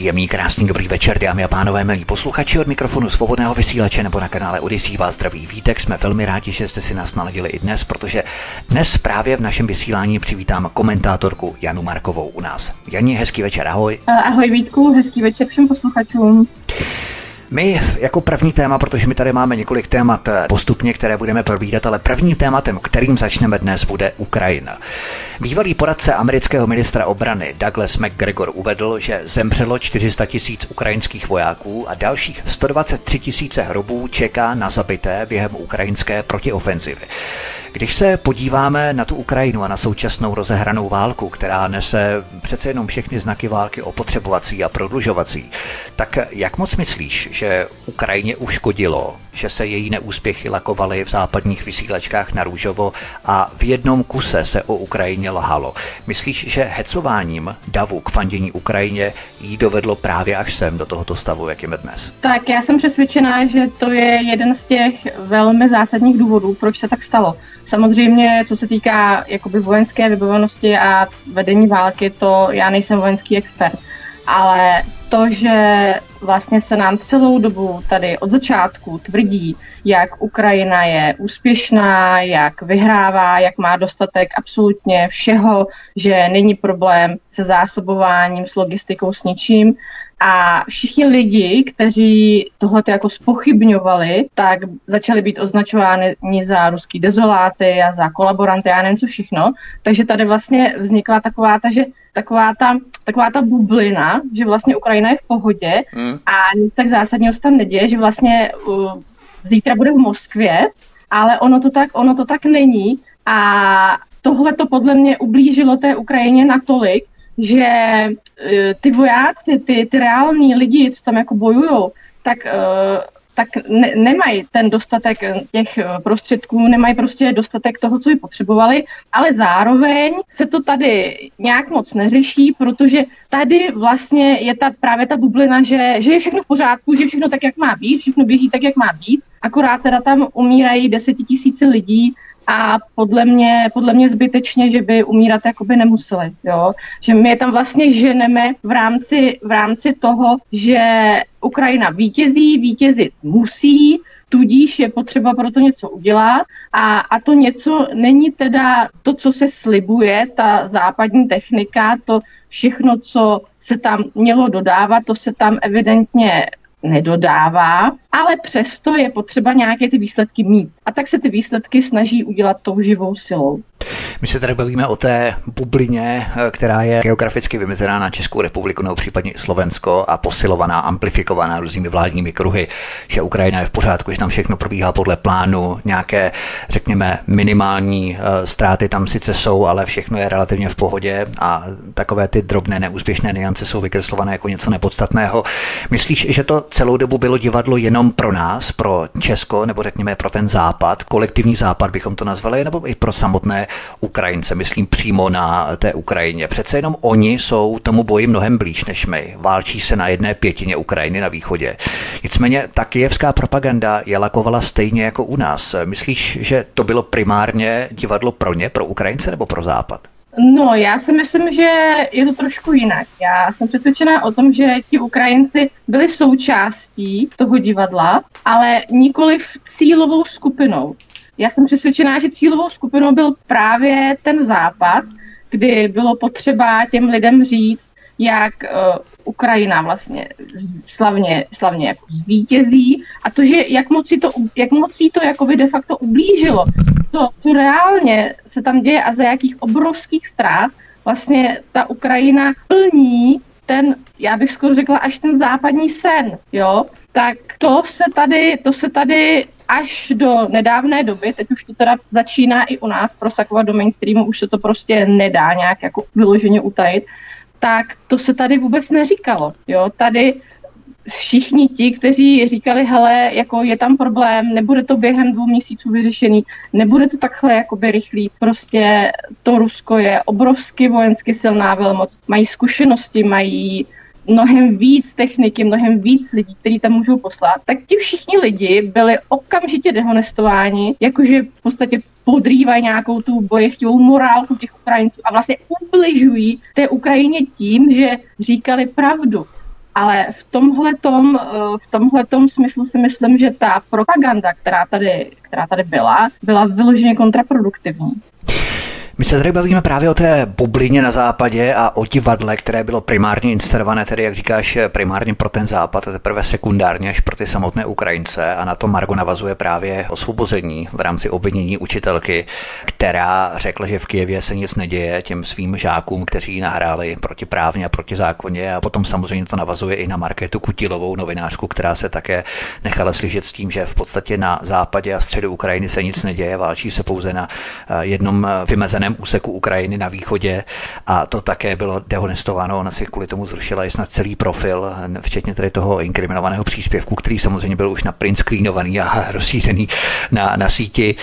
Příjemný, krásný, dobrý večer, dámy a pánové, milí posluchači od mikrofonu svobodného vysílače nebo na kanále Odisí vás zdraví vítek. Jsme velmi rádi, že jste si nás naladili i dnes, protože dnes právě v našem vysílání přivítám komentátorku Janu Markovou u nás. Janí, hezký večer, ahoj. Ahoj Vítku, hezký večer všem posluchačům. My jako první téma, protože my tady máme několik témat postupně, které budeme probírat, ale prvním tématem, kterým začneme dnes, bude Ukrajina. Bývalý poradce amerického ministra obrany Douglas McGregor uvedl, že zemřelo 400 tisíc ukrajinských vojáků a dalších 123 tisíce hrobů čeká na zabité během ukrajinské protiofenzivy. Když se podíváme na tu Ukrajinu a na současnou rozehranou válku, která nese přece jenom všechny znaky války opotřebovací a prodlužovací, tak jak moc myslíš, že Ukrajině uškodilo, že se její neúspěchy lakovaly v západních vysílačkách na růžovo a v jednom kuse se o Ukrajině lhalo? Myslíš, že hecováním davu k fandění Ukrajině jí dovedlo právě až sem do tohoto stavu, jak je dnes? Tak já jsem přesvědčená, že to je jeden z těch velmi zásadních důvodů, proč se tak stalo. Samozřejmě, co se týká jakoby vojenské vybavenosti a vedení války, to já nejsem vojenský expert, ale to, že vlastně se nám celou dobu tady od začátku tvrdí, jak Ukrajina je úspěšná, jak vyhrává, jak má dostatek absolutně všeho, že není problém se zásobováním, s logistikou, s ničím. A všichni lidi, kteří tohle jako spochybňovali, tak začali být označováni za ruský dezoláty a za kolaboranty a nevím co všechno. Takže tady vlastně vznikla taková ta, že, taková ta, taková ta bublina, že vlastně Ukrajina je v pohodě hmm. a nic tak zásadního se tam neděje, že vlastně uh, zítra bude v Moskvě, ale ono to tak, ono to tak není a tohle to podle mě ublížilo té Ukrajině natolik, že uh, ty vojáci, ty, ty reální lidi, co tam jako bojují, tak uh, tak ne, nemají ten dostatek těch eh, prostředků, nemají prostě dostatek toho, co by potřebovali, ale zároveň se to tady nějak moc neřeší, protože tady vlastně je ta právě ta bublina, že, že je všechno v pořádku, že všechno tak, jak má být, všechno běží tak, jak má být, akorát teda tam umírají desetitisíce lidí a podle mě, podle mě zbytečně, že by umírat jakoby nemuseli, jo. Že my je tam vlastně ženeme v rámci, v rámci toho, že Ukrajina vítězí, vítězit musí, tudíž je potřeba pro to něco udělat a, a to něco není teda to, co se slibuje, ta západní technika, to všechno, co se tam mělo dodávat, to se tam evidentně nedodává, ale přesto je potřeba nějaké ty výsledky mít. A tak se ty výsledky snaží udělat tou živou silou. My se tady bavíme o té bublině, eh, která je geograficky vymezená na Českou republiku nebo případně Slovensko a posilovaná, amplifikovaná různými vládními kruhy, že Ukrajina je v pořádku, že tam všechno probíhá podle plánu, nějaké, řekněme, minimální eh, ztráty tam sice jsou, ale všechno je relativně v pohodě a takové ty drobné neúspěšné niance jsou vykreslované jako něco nepodstatného. Myslíš, že to celou dobu bylo divadlo jenom pro nás, pro Česko, nebo řekněme pro ten západ, kolektivní západ bychom to nazvali, nebo i pro samotné Ukrajince, myslím přímo na té Ukrajině. Přece jenom oni jsou tomu boji mnohem blíž než my. Válčí se na jedné pětině Ukrajiny na východě. Nicméně ta kijevská propaganda je lakovala stejně jako u nás. Myslíš, že to bylo primárně divadlo pro ně, pro Ukrajince nebo pro Západ? No, já si myslím, že je to trošku jinak. Já jsem přesvědčená o tom, že ti Ukrajinci byli součástí toho divadla, ale nikoli v cílovou skupinou. Já jsem přesvědčená, že cílovou skupinou byl právě ten západ, kdy bylo potřeba těm lidem říct, jak uh, Ukrajina vlastně slavně, slavně jako zvítězí. A to, že jak moc to, jak moc to jakoby de facto ublížilo, co, co reálně se tam děje a za jakých obrovských ztrát vlastně ta Ukrajina plní ten, já bych skoro řekla, až ten západní sen, jo, tak to se tady, to se tady až do nedávné doby, teď už to teda začíná i u nás prosakovat do mainstreamu, už se to prostě nedá nějak jako vyloženě utajit, tak to se tady vůbec neříkalo. Jo? Tady všichni ti, kteří říkali, hele, jako je tam problém, nebude to během dvou měsíců vyřešený, nebude to takhle jakoby rychlý. Prostě to Rusko je obrovsky vojensky silná velmoc, mají zkušenosti, mají mnohem víc techniky, mnohem víc lidí, kteří tam můžou poslat, tak ti všichni lidi byli okamžitě dehonestováni, jakože v podstatě podrývají nějakou tu bojechtivou morálku těch Ukrajinců a vlastně ubližují té Ukrajině tím, že říkali pravdu. Ale v tomhletom, eh, v tomhletom smyslu si myslím, že ta propaganda, která tady, která tady byla, byla vyloženě kontraproduktivní. My se tady bavíme právě o té bublině na západě a o divadle, které bylo primárně instalované, tedy jak říkáš, primárně pro ten západ a teprve sekundárně až pro ty samotné Ukrajince. A na to Margo navazuje právě osvobození v rámci obvinění učitelky, která řekla, že v Kijevě se nic neděje těm svým žákům, kteří nahráli protiprávně a protizákonně. A potom samozřejmě to navazuje i na Marketu Kutilovou, novinářku, která se také nechala slyšet s tím, že v podstatě na západě a středu Ukrajiny se nic neděje, válčí se pouze na jednom vymezeném jiném úseku Ukrajiny na východě a to také bylo dehonestováno. Ona si kvůli tomu zrušila i snad celý profil, včetně tedy toho inkriminovaného příspěvku, který samozřejmě byl už na print screenovaný a rozšířený na, na síti.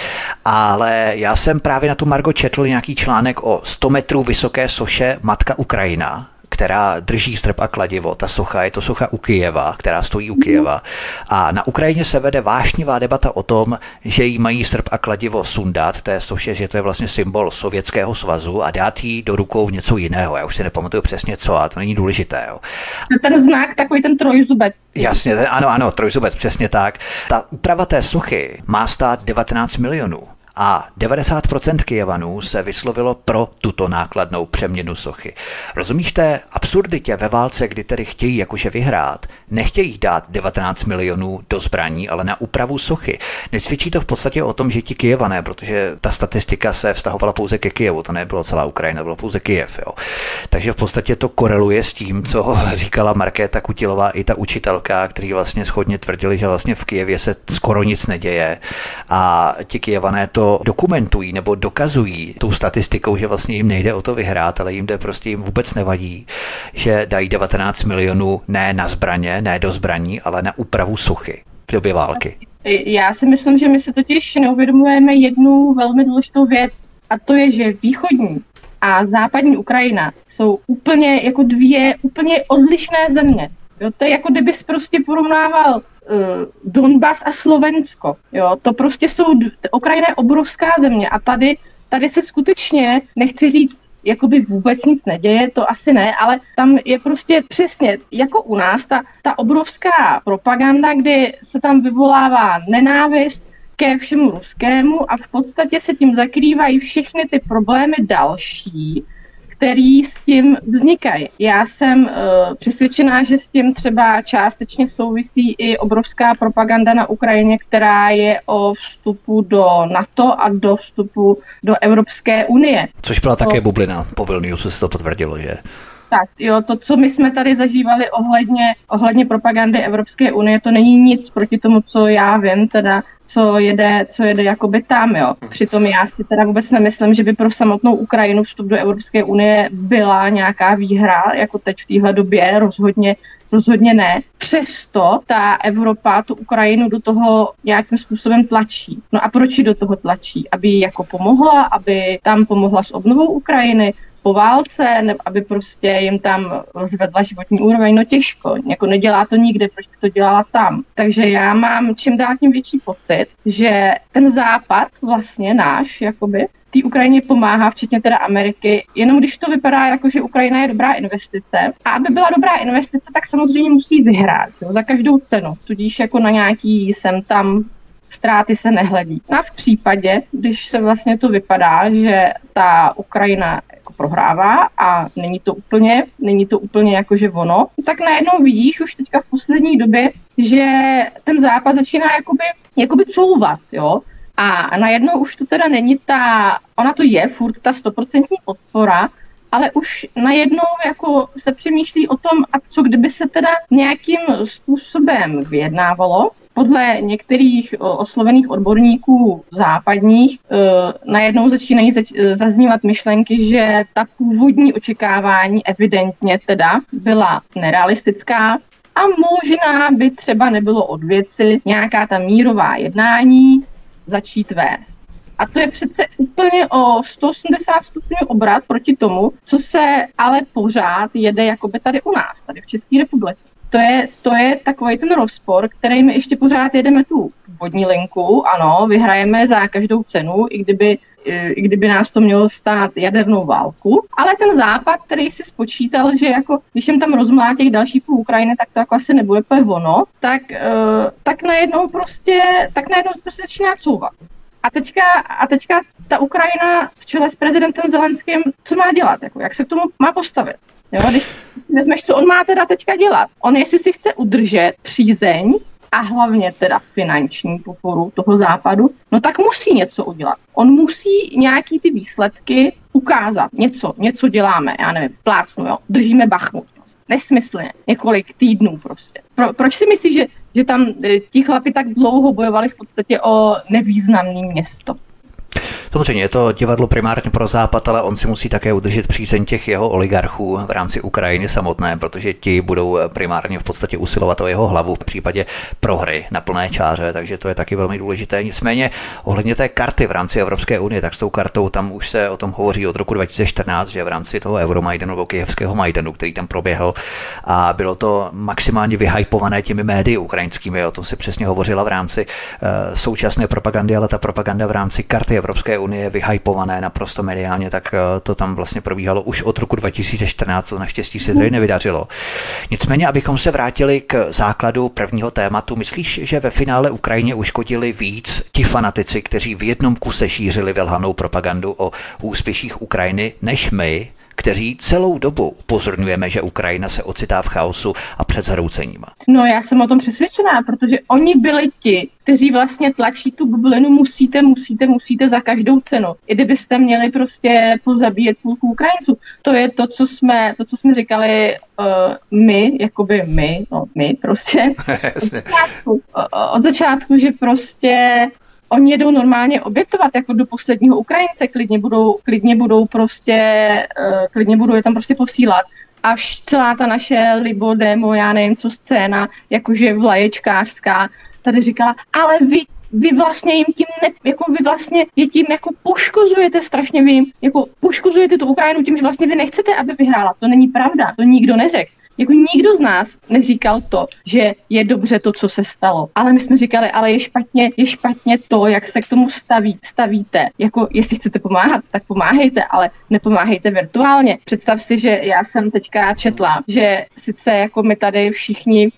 Ale já jsem právě na tu Margo četl nějaký článek o 100 metrů vysoké soše Matka Ukrajina, která drží strp a kladivo. Ta socha je to socha u Kijeva, která stojí u Kijeva. A na Ukrajině se vede vášnivá debata o tom, že jí mají strp a kladivo sundat té soše, že to je vlastně symbol Sovětského svazu a dát jí do rukou něco jiného. Já už si nepamatuju přesně co, a to není důležité. Jo. Ten znak, takový ten trojzubec. Jasně, ten, ano, ano, trojzubec, přesně tak. Ta úprava té sochy má stát 19 milionů a 90% Kijevanů se vyslovilo pro tuto nákladnou přeměnu sochy. Rozumíš té absurditě ve válce, kdy tedy chtějí jakože vyhrát, nechtějí dát 19 milionů do zbraní, ale na úpravu sochy. Nesvědčí to v podstatě o tom, že ti Kijevané, protože ta statistika se vztahovala pouze ke Kijevu, to nebylo celá Ukrajina, bylo pouze Kijev. Jo. Takže v podstatě to koreluje s tím, co říkala Markéta Kutilová i ta učitelka, kteří vlastně schodně tvrdili, že vlastně v Kijevě se skoro nic neděje a ti Kijevané to dokumentují nebo dokazují tou statistikou, že vlastně jim nejde o to vyhrát, ale jim jde prostě jim vůbec nevadí, že dají 19 milionů ne na zbraně, ne do zbraní, ale na úpravu suchy v době války. Já si myslím, že my si totiž neuvědomujeme jednu velmi důležitou věc, a to je, že východní a západní Ukrajina jsou úplně jako dvě úplně odlišné země. Jo, to je jako kdybys prostě porovnával Donbass a Slovensko. Jo? To prostě jsou, Ukrajina je obrovská země a tady, tady se skutečně, nechci říct, jakoby vůbec nic neděje, to asi ne, ale tam je prostě přesně jako u nás ta, ta obrovská propaganda, kdy se tam vyvolává nenávist ke všemu ruskému a v podstatě se tím zakrývají všechny ty problémy další, který s tím vznikají. Já jsem uh, přesvědčená, že s tím třeba částečně souvisí i obrovská propaganda na Ukrajině, která je o vstupu do NATO a do vstupu do Evropské unie. Což byla to... také bublina. Po Vilniusu se to potvrdilo, že? Tak, jo, to, co my jsme tady zažívali ohledně, ohledně propagandy Evropské unie, to není nic proti tomu, co já vím, teda, co jede, co jede jakoby tam, jo. Přitom já si teda vůbec nemyslím, že by pro samotnou Ukrajinu vstup do Evropské unie byla nějaká výhra, jako teď v téhle době, rozhodně, rozhodně ne. Přesto ta Evropa tu Ukrajinu do toho nějakým způsobem tlačí. No a proč ji do toho tlačí? Aby jí jako pomohla, aby tam pomohla s obnovou Ukrajiny, po válce, ne, aby prostě jim tam zvedla životní úroveň, no těžko, jako nedělá to nikde, proč by to dělala tam. Takže já mám čím dál tím větší pocit, že ten západ, vlastně náš, jakoby, té Ukrajině pomáhá, včetně teda Ameriky, jenom když to vypadá jako, že Ukrajina je dobrá investice. A aby byla dobrá investice, tak samozřejmě musí vyhrát jo, za každou cenu. Tudíž jako na nějaký sem tam ztráty se nehledí. A v případě, když se vlastně to vypadá, že ta Ukrajina prohrává a není to úplně, není to úplně jako že ono, tak najednou vidíš už teďka v poslední době, že ten západ začíná jakoby, jakoby couvat, jo. A najednou už to teda není ta, ona to je furt ta stoprocentní podpora, ale už najednou jako se přemýšlí o tom, a co kdyby se teda nějakým způsobem vyjednávalo, podle některých oslovených odborníků západních e, najednou začínají zač- e, zaznívat myšlenky, že ta původní očekávání evidentně teda byla nerealistická a možná by třeba nebylo od věci nějaká ta mírová jednání začít vést. A to je přece úplně o 180 stupňů obrat proti tomu, co se ale pořád jede jakoby tady u nás, tady v České republice. To je, to je takový ten rozpor, který my ještě pořád jedeme tu původní linku, ano, vyhrajeme za každou cenu, i kdyby i kdyby nás to mělo stát jadernou válku. Ale ten západ, který si spočítal, že jako, když jim tam rozmlátí další půl Ukrajiny, tak to jako asi nebude ono, tak, uh, tak najednou prostě, tak najednou prostě začíná couvat. A teďka, a teďka ta Ukrajina v čele s prezidentem Zelenským, co má dělat, jako, jak se k tomu má postavit. Jo, když si vezmeš, co on má teda teďka dělat. On jestli si chce udržet přízeň a hlavně teda finanční podporu toho západu, no tak musí něco udělat. On musí nějaký ty výsledky ukázat. Něco, něco děláme, já nevím, plácnu, jo, držíme Bachmut. Nesmyslně, několik týdnů prostě. Pro, proč si myslíš, že, že tam e, ti chlapi tak dlouho bojovali v podstatě o nevýznamné město? Samozřejmě je to divadlo primárně pro Západ, ale on si musí také udržet přízeň těch jeho oligarchů v rámci Ukrajiny samotné, protože ti budou primárně v podstatě usilovat o jeho hlavu v případě prohry na plné čáře, takže to je taky velmi důležité. Nicméně ohledně té karty v rámci Evropské unie, tak s tou kartou tam už se o tom hovoří od roku 2014, že v rámci toho Euromajdanu nebo Kijevského Majdanu, který tam proběhl a bylo to maximálně vyhypované těmi médii ukrajinskými, o tom se přesně hovořila v rámci uh, současné propagandy, ale ta propaganda v rámci karty Evropské unie vyhypované naprosto mediálně, tak eh, to tam vlastně probíhalo už od roku 2014, co naštěstí se tady nevydařilo. Nicméně, abychom se vrátili k základu prvního tématu, myslíš, že ve finále Ukrajině uškodili víc ti fanatici, kteří v jednom kuse šířili velhanou propagandu o úspěších Ukrajiny, než my, kteří celou dobu upozorňujeme, že Ukrajina se ocitá v chaosu a před zhroucením. No já jsem o tom přesvědčená, protože oni byli ti, kteří vlastně tlačí tu bublinu, musíte, musíte, musíte za každou cenu. I kdybyste měli prostě pozabíjet půlku Ukrajinců. To je to, co jsme, to, co jsme říkali uh, my, jakoby my, no my prostě. od, začátku, od začátku, že prostě oni jedou normálně obětovat jako do posledního Ukrajince, klidně budou, klidně budou prostě, uh, klidně budou je tam prostě posílat. A celá ta naše libo, demo, já nevím co scéna, jakože vlaječkářská, tady říkala, ale vy vy vlastně jim tím, ne, jako vy vlastně je tím jako poškozujete strašně, vy jim, jako poškozujete tu Ukrajinu tím, že vlastně vy nechcete, aby vyhrála. To není pravda, to nikdo neřekl. Jako nikdo z nás neříkal to, že je dobře to, co se stalo. Ale my jsme říkali, ale je špatně, je špatně to, jak se k tomu staví, stavíte. Jako jestli chcete pomáhat, tak pomáhejte, ale nepomáhejte virtuálně. Představ si, že já jsem teďka četla, že sice jako my tady všichni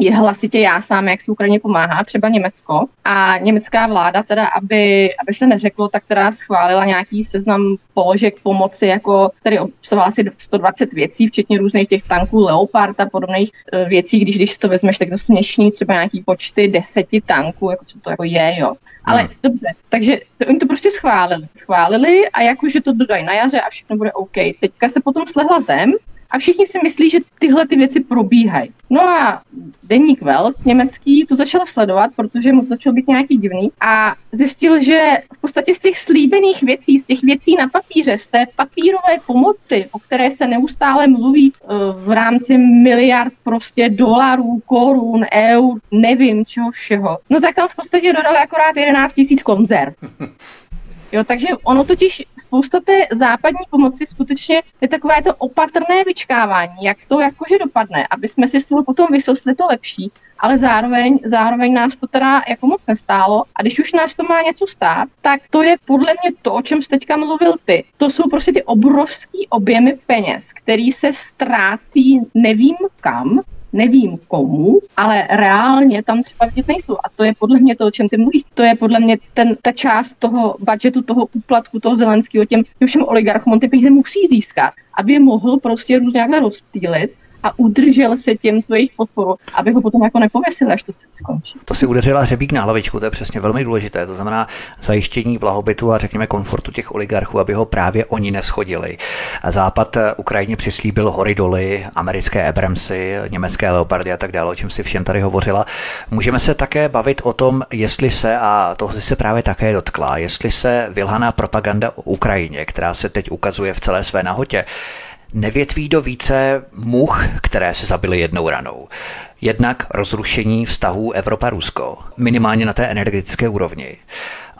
je hlasitě já sám, jak se Ukrajině pomáhá, třeba Německo. A německá vláda teda, aby, aby se neřeklo, tak teda schválila nějaký seznam položek pomoci, jako který obsahoval asi 120 věcí, včetně různých těch tanků Leopard a podobných e, věcí, když, když to vezmeš, tak to směšný, třeba nějaký počty deseti tanků, jako co to jako je, jo. Ale no. dobře, takže to, oni to prostě schválili. Schválili a jakože to dodají na jaře a všechno bude OK. Teďka se potom slehla zem a všichni si myslí, že tyhle ty věci probíhají. No a deník Welt německý to začal sledovat, protože mu začal být nějaký divný a zjistil, že v podstatě z těch slíbených věcí, z těch věcí na papíře, z té papírové pomoci, o které se neustále mluví eh, v rámci miliard prostě dolarů, korun, eur, nevím čeho všeho, no tak tam v podstatě dodali akorát 11 000 konzerv. Jo, takže ono totiž spousta té západní pomoci skutečně je takové to opatrné vyčkávání, jak to jakože dopadne, aby jsme si z toho potom vysosli to lepší, ale zároveň, zároveň nás to teda jako moc nestálo a když už nás to má něco stát, tak to je podle mě to, o čem jsi teďka mluvil ty. To jsou prostě ty obrovský objemy peněz, který se ztrácí nevím kam, nevím komu, ale reálně tam třeba vidět nejsou. A to je podle mě to, o čem ty mluvíš. To je podle mě ten, ta část toho budžetu, toho úplatku, toho zelenského těm, těm všem oligarchům. On ty peníze musí získat, aby je mohl prostě různě rozptýlit a udržel se těm tu jejich podporu, aby ho potom jako nepověsil, až to skončí. To si udeřila hřebík na hlavičku, to je přesně velmi důležité. To znamená zajištění blahobytu a řekněme komfortu těch oligarchů, aby ho právě oni neschodili. Západ Ukrajině přislíbil hory doly, americké Abramsy, německé Leopardy a tak dále, o čem si všem tady hovořila. Můžeme se také bavit o tom, jestli se, a toho se právě také dotkla, jestli se vylhaná propaganda o Ukrajině, která se teď ukazuje v celé své nahotě, nevětví do více much, které se zabily jednou ranou. Jednak rozrušení vztahů Evropa-Rusko, minimálně na té energetické úrovni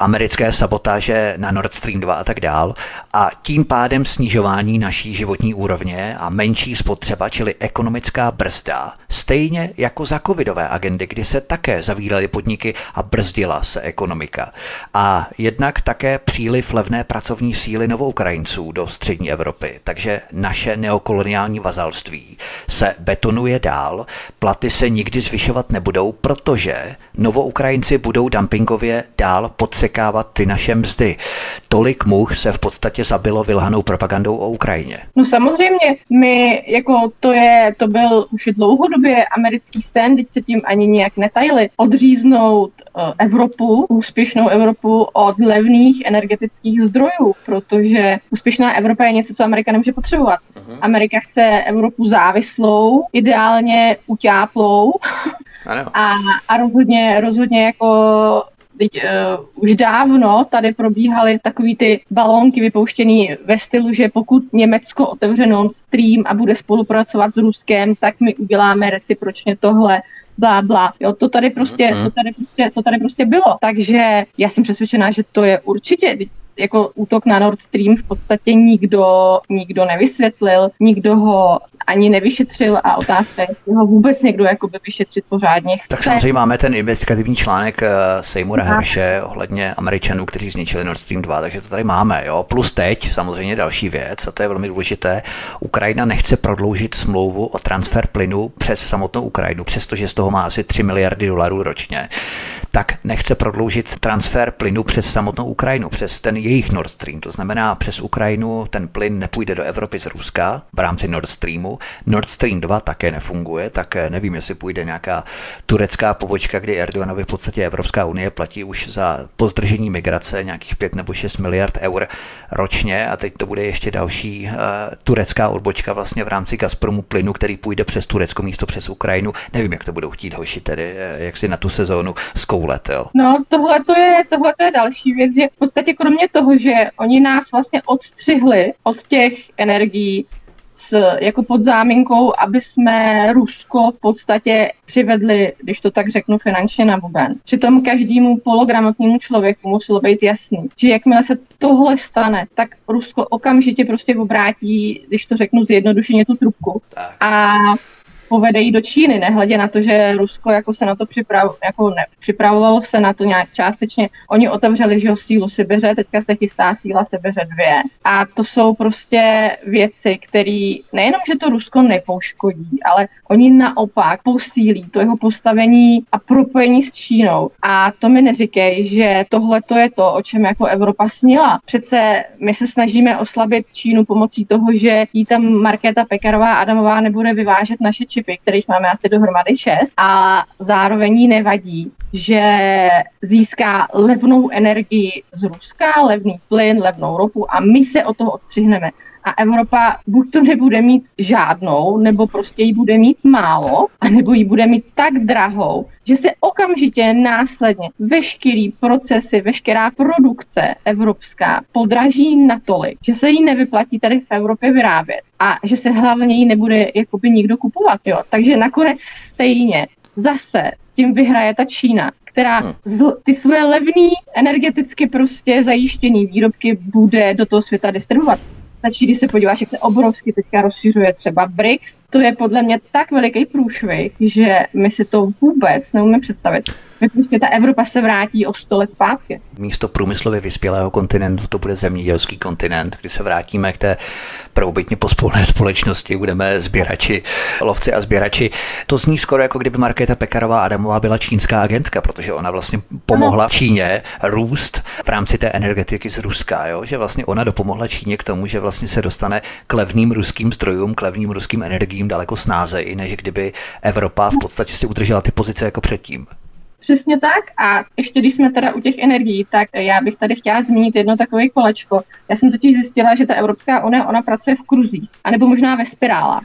americké sabotáže na Nord Stream 2 a tak dál a tím pádem snižování naší životní úrovně a menší spotřeba, čili ekonomická brzda, stejně jako za covidové agendy, kdy se také zavíraly podniky a brzdila se ekonomika. A jednak také příliv levné pracovní síly novoukrajinců do střední Evropy. Takže naše neokoloniální vazalství se betonuje dál, platy se nikdy zvyšovat nebudou, protože novoukrajinci budou dumpingově dál podsekávat ty naše mzdy. Tolik much se v podstatě zabilo vylhanou propagandou o Ukrajině. No samozřejmě, my, jako to je, to byl už dlouhodobě americký sen, teď se tím ani nějak netajili, odříznout uh, Evropu, úspěšnou Evropu od levných energetických zdrojů, protože úspěšná Evropa je něco, co Amerika nemůže potřebovat. Uh-huh. Amerika chce Evropu závislou, ideálně utáplou a, a rozhodně, rozhodně jako Teď uh, už dávno tady probíhaly takový ty balónky vypouštěný ve stylu, že pokud Německo otevře Nord Stream a bude spolupracovat s Ruskem, tak my uděláme recipročně tohle, blá, blá. Jo, to tady prostě, to tady prostě, to tady prostě bylo. Takže já jsem přesvědčená, že to je určitě, jako útok na Nord Stream v podstatě nikdo, nikdo nevysvětlil, nikdo ho ani nevyšetřil a otázka je, jestli ho vůbec někdo jakoby vyšetřit pořádně chce. Tak samozřejmě máme ten investigativní článek uh, Seymoura Herše ohledně Američanů, kteří zničili Nord Stream 2, takže to tady máme. Jo. Plus teď samozřejmě další věc, a to je velmi důležité, Ukrajina nechce prodloužit smlouvu o transfer plynu přes samotnou Ukrajinu, přestože z toho má asi 3 miliardy dolarů ročně tak nechce prodloužit transfer plynu přes samotnou Ukrajinu, přes ten jejich Nord Stream. To znamená, přes Ukrajinu ten plyn nepůjde do Evropy z Ruska v rámci Nord Streamu. Nord Stream 2 také nefunguje, tak nevím, jestli půjde nějaká turecká pobočka, kdy Erdoganovi v podstatě Evropská unie platí už za pozdržení migrace nějakých 5 nebo 6 miliard eur ročně a teď to bude ještě další uh, turecká odbočka vlastně v rámci Gazpromu plynu, který půjde přes Turecko místo přes Ukrajinu. Nevím, jak to budou chtít hoši tedy, eh, jak si na tu sezónu zkoušet let, jo? No, tohle to je, tohle to je další věc, že v podstatě kromě toho, že oni nás vlastně odstřihli od těch energií, s, jako pod záminkou, aby jsme Rusko v podstatě přivedli, když to tak řeknu, finančně na buben. Přitom každému pologramotnému člověku muselo být jasný, že jakmile se tohle stane, tak Rusko okamžitě prostě obrátí, když to řeknu zjednodušeně, tu trubku. A povede jí do Číny, nehledě na to, že Rusko jako se na to připrav, jako ne, připravovalo se na to nějak částečně. Oni otevřeli, že sílu Sibiře, teďka se chystá síla Sibiře dvě. A to jsou prostě věci, které nejenom, že to Rusko nepouškodí, ale oni naopak posílí to jeho postavení a propojení s Čínou. A to mi neříkej, že tohle to je to, o čem jako Evropa snila. Přece my se snažíme oslabit Čínu pomocí toho, že jí tam Markéta Pekarová Adamová nebude vyvážet naše činy čipy, kterých máme asi dohromady šest a zároveň jí nevadí, že získá levnou energii z Ruska, levný plyn, levnou ropu a my se od toho odstřihneme. A Evropa buď to nebude mít žádnou, nebo prostě ji bude mít málo, a nebo ji bude mít tak drahou, že se okamžitě následně veškerý procesy, veškerá produkce evropská podraží natolik, že se jí nevyplatí tady v Evropě vyrábět a že se hlavně jí nebude jakoby nikdo kupovat. Jo. Takže nakonec stejně zase s tím vyhraje ta Čína, která hm. z, ty svoje levný, energeticky prostě zajištěný výrobky bude do toho světa distribuovat. Stačí, když se podíváš, jak se obrovsky teďka rozšiřuje třeba BRICS. To je podle mě tak veliký průšvih, že my si to vůbec neumíme představit prostě ta Evropa se vrátí o 100 let zpátky. Místo průmyslově vyspělého kontinentu to bude zemědělský kontinent, kdy se vrátíme k té prvobytně pospolné společnosti, budeme sběrači, lovci a sběrači. To zní skoro jako kdyby Markéta Pekarová Adamová byla čínská agentka, protože ona vlastně pomohla ano. Číně růst v rámci té energetiky z Ruska, jo? že vlastně ona dopomohla Číně k tomu, že vlastně se dostane k levným ruským zdrojům, k levným ruským energiím daleko snáze, než kdyby Evropa v podstatě si udržela ty pozice jako předtím. Přesně tak. A ještě když jsme teda u těch energií, tak já bych tady chtěla zmínit jedno takové kolečko. Já jsem totiž zjistila, že ta Evropská unie, ona pracuje v kruzích, anebo možná ve spirálách.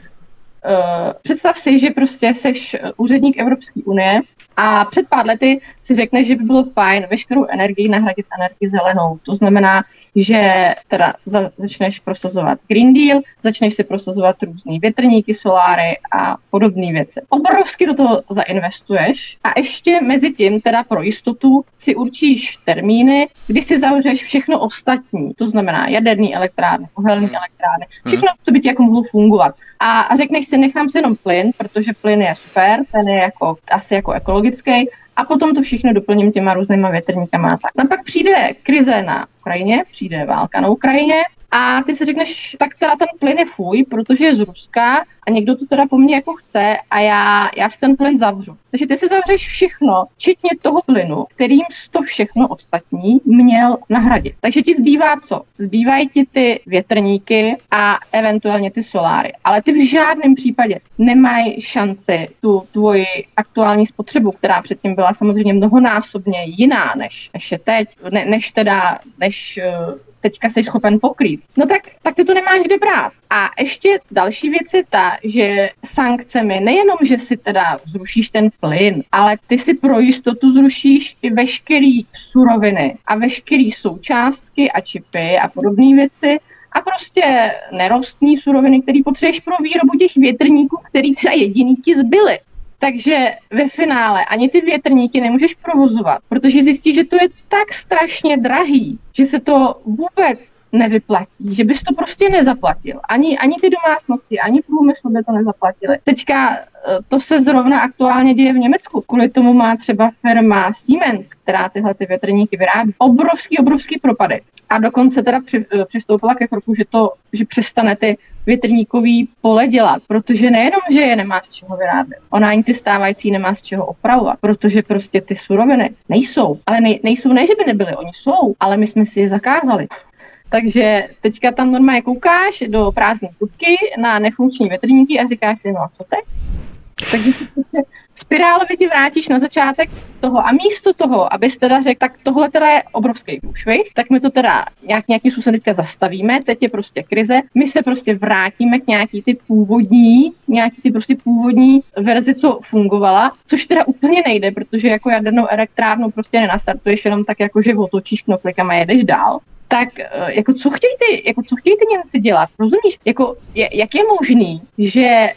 Uh, představ si, že prostě seš úředník Evropské unie A před pár lety si řekne, že by bylo fajn veškerou energii nahradit energii zelenou. To znamená, že teda za, začneš prosazovat Green Deal, začneš si prosazovat různé větrníky, soláry a podobné věci. Obrovsky do toho zainvestuješ a ještě mezi tím teda pro jistotu si určíš termíny, kdy si zavřeš všechno ostatní, to znamená jaderný elektrárny, uhelný elektrárny, všechno, co by ti jako mohlo fungovat. A, a řekneš si, nechám si jenom plyn, protože plyn je super, ten je jako asi jako ekologický, a potom to všechno doplním těma různýma větrníkama. Tak. No pak přijde krize na Ukrajině, přijde válka na Ukrajině a ty si řekneš, tak teda ten plyn je fuj, protože je z Ruska a někdo to teda po mně jako chce a já, já si ten plyn zavřu. Takže ty si zavřeš všechno, včetně toho plynu, kterým to všechno ostatní měl nahradit. Takže ti zbývá co? Zbývají ti ty větrníky a eventuálně ty soláry. Ale ty v žádném případě nemají šanci tu tvoji aktuální spotřebu, která předtím byla samozřejmě mnohonásobně jiná, než, než je teď, ne, než teda, než uh, teďka jsi schopen pokrýt. No tak, tak ty to nemáš kde brát. A ještě další věc je ta, že sankcemi nejenom, že si teda zrušíš ten plyn, ale ty si pro jistotu zrušíš i veškerý suroviny a veškerý součástky a čipy a podobné věci, a prostě nerostní suroviny, které potřebuješ pro výrobu těch větrníků, který teda jediný ti zbyly. Takže ve finále ani ty větrníky nemůžeš provozovat, protože zjistíš, že to je tak strašně drahý, že se to vůbec nevyplatí, že bys to prostě nezaplatil. Ani, ani ty domácnosti, ani průmysl by to nezaplatili. Teďka eh, to se zrovna aktuálně děje v Německu. Kvůli tomu má třeba firma Siemens, která tyhle ty větrníky vyrábí, obrovský, obrovský propady. A dokonce teda při, eh, přistoupila ke kroku, že, to, že přestane ty větrníkový pole dělat, protože nejenom, že je nemá z čeho vyrábět, ona ani ty stávající nemá z čeho opravovat, protože prostě ty suroviny nejsou. Ale nej, nejsou, ne, že by nebyly, oni jsou, ale my jsme si je zakázali. Takže teďka tam normálně koukáš do prázdné trubky na nefunkční větrníky a říkáš si, no a co teď? Takže si prostě spirálově ti vrátíš na začátek toho a místo toho, abys teda řekl, tak tohle teda je obrovský průšvih, tak my to teda nějak, nějakým způsobem teďka zastavíme, teď je prostě krize, my se prostě vrátíme k nějaký ty původní, nějaký ty prostě původní verzi, co fungovala, což teda úplně nejde, protože jako jadernou elektrárnu prostě nenastartuješ jenom tak, jako že otočíš knoflikama a jedeš dál. Tak eh, jako co chtějí ty, jako co chtějí ty Němci dělat, rozumíš? Jako, je, jak je možný, že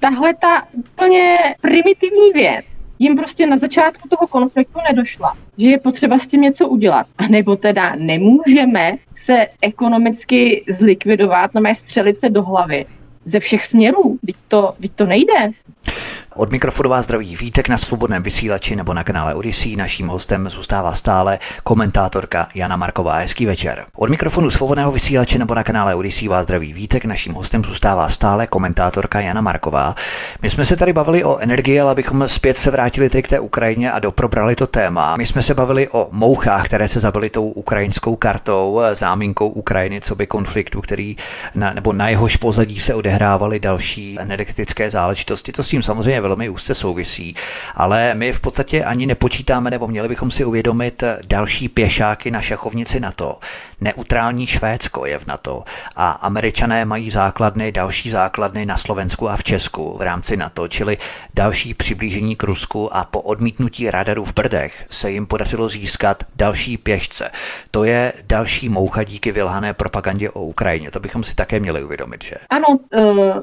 tahle ta úplně primitivní věc jim prostě na začátku toho konfliktu nedošla, že je potřeba s tím něco udělat. A nebo teda nemůžeme se ekonomicky zlikvidovat, no střelit se do hlavy ze všech směrů. Teď to, teď to nejde. Od mikrofonu vás zdraví Vítek na svobodném vysílači nebo na kanále Odyssey. Naším hostem zůstává stále komentátorka Jana Marková. Hezký večer. Od mikrofonu svobodného vysílače nebo na kanále Odyssey vás zdraví Vítek. Naším hostem zůstává stále komentátorka Jana Marková. My jsme se tady bavili o energii, ale abychom zpět se vrátili teď k té Ukrajině a doprobrali to téma. My jsme se bavili o mouchách, které se zabily tou ukrajinskou kartou, záminkou Ukrajiny, co by konfliktu, který na, nebo na jehož pozadí se odehrávaly další energetické záležitosti. To s tím samozřejmě velmi úzce souvisí, ale my v podstatě ani nepočítáme, nebo měli bychom si uvědomit další pěšáky na šachovnici NATO. Neutrální Švédsko je v NATO a američané mají základny, další základny na Slovensku a v Česku v rámci NATO, čili další přiblížení k Rusku a po odmítnutí radaru v Brdech se jim podařilo získat další pěšce. To je další moucha díky vylhané propagandě o Ukrajině. To bychom si také měli uvědomit, že? Ano, eh,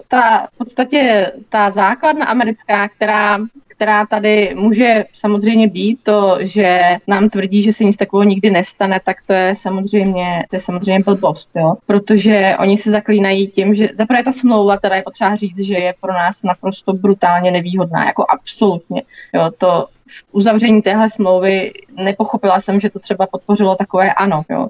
ta v podstatě ta základna americká která, která tady může samozřejmě být, to, že nám tvrdí, že se nic takového nikdy nestane, tak to je samozřejmě, to je samozřejmě blbost, jo? protože oni se zaklínají tím, že zaprvé ta smlouva, teda je potřeba říct, že je pro nás naprosto brutálně nevýhodná, jako absolutně. Jo? To uzavření téhle smlouvy nepochopila jsem, že to třeba podpořilo takové ano. Jo?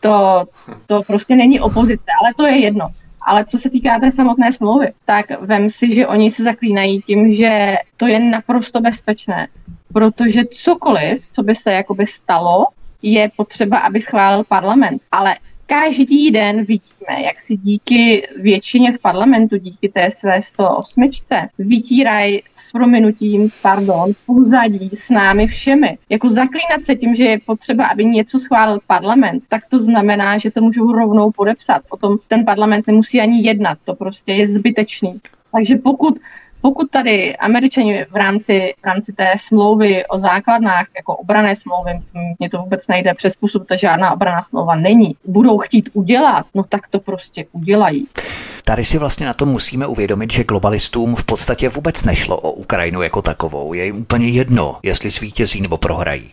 To, to prostě není opozice, ale to je jedno. Ale co se týká té samotné smlouvy, tak vem si, že oni se zaklínají tím, že to je naprosto bezpečné, protože cokoliv, co by se jakoby stalo, je potřeba, aby schválil parlament. Ale každý den vidíme, jak si díky většině v parlamentu, díky té své 108, vytírají s prominutím, pardon, pozadí s námi všemi. Jako zaklínat se tím, že je potřeba, aby něco schválil parlament, tak to znamená, že to můžou rovnou podepsat. O tom ten parlament nemusí ani jednat, to prostě je zbytečný. Takže pokud pokud tady američani v rámci, v rámci té smlouvy o základnách, jako obrané smlouvy, mě to vůbec nejde přes způsob, to žádná obraná smlouva není, budou chtít udělat, no tak to prostě udělají. Tady si vlastně na to musíme uvědomit, že globalistům v podstatě vůbec nešlo o Ukrajinu jako takovou. Je jim úplně jedno, jestli svítězí nebo prohrají.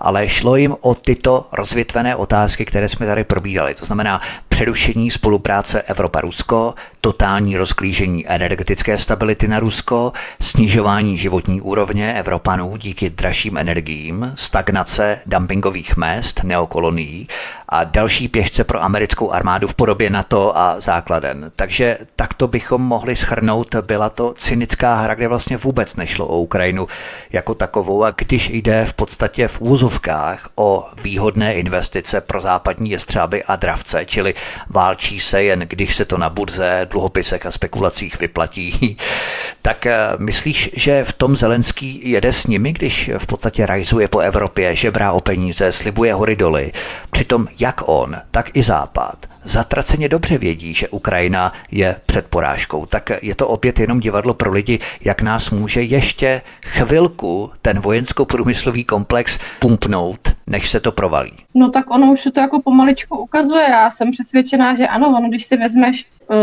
Ale šlo jim o tyto rozvětvené otázky, které jsme tady probídali. To znamená přerušení spolupráce Evropa-Rusko, totální rozklížení energetické stability na Rusko, snižování životní úrovně Evropanů díky dražším energiím, stagnace dumpingových mest, neokolonií a další pěšce pro americkou armádu v podobě NATO a základen. Takže takto bychom mohli schrnout, byla to cynická hra, kde vlastně vůbec nešlo o Ukrajinu jako takovou a když jde v podstatě v úzovkách o výhodné investice pro západní jestřáby a dravce, čili válčí se jen, když se to na burze, dluhopisech a spekulacích vyplatí, tak eh, myslíš, že v tom Zelenský jede s nimi, když v podstatě rajzuje po Evropě, žebrá o peníze, slibuje hory doly, přitom jak on, tak i Západ zatraceně dobře vědí, že Ukrajina je před porážkou. Tak je to opět jenom divadlo pro lidi, jak nás může ještě chvilku ten vojensko-průmyslový komplex pumpnout, než se to provalí. No tak ono už se to jako pomaličku ukazuje. Já jsem přesvědčená, že ano, ono, když si vezmeš, uh,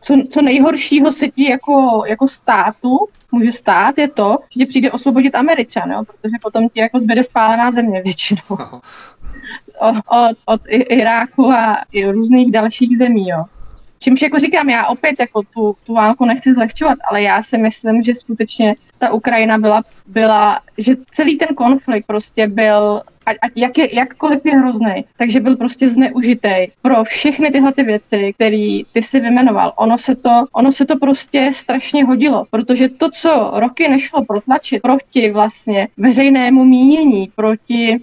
co, co nejhoršího se ti jako, jako státu může stát, je to, že ti přijde osvobodit Američan, jo? protože potom ti jako zbyde spálená země většinou. od, od Iráku a i různých dalších zemí. Jo. Čímž jako říkám, já opět jako tu, tu válku nechci zlehčovat, ale já si myslím, že skutečně ta Ukrajina byla, byla že celý ten konflikt prostě byl ať jak je, jakkoliv je hrozný, takže byl prostě zneužitý pro všechny tyhle ty věci, které ty si vymenoval. Ono se, to, ono se to prostě strašně hodilo, protože to, co roky nešlo protlačit proti vlastně veřejnému mínění, proti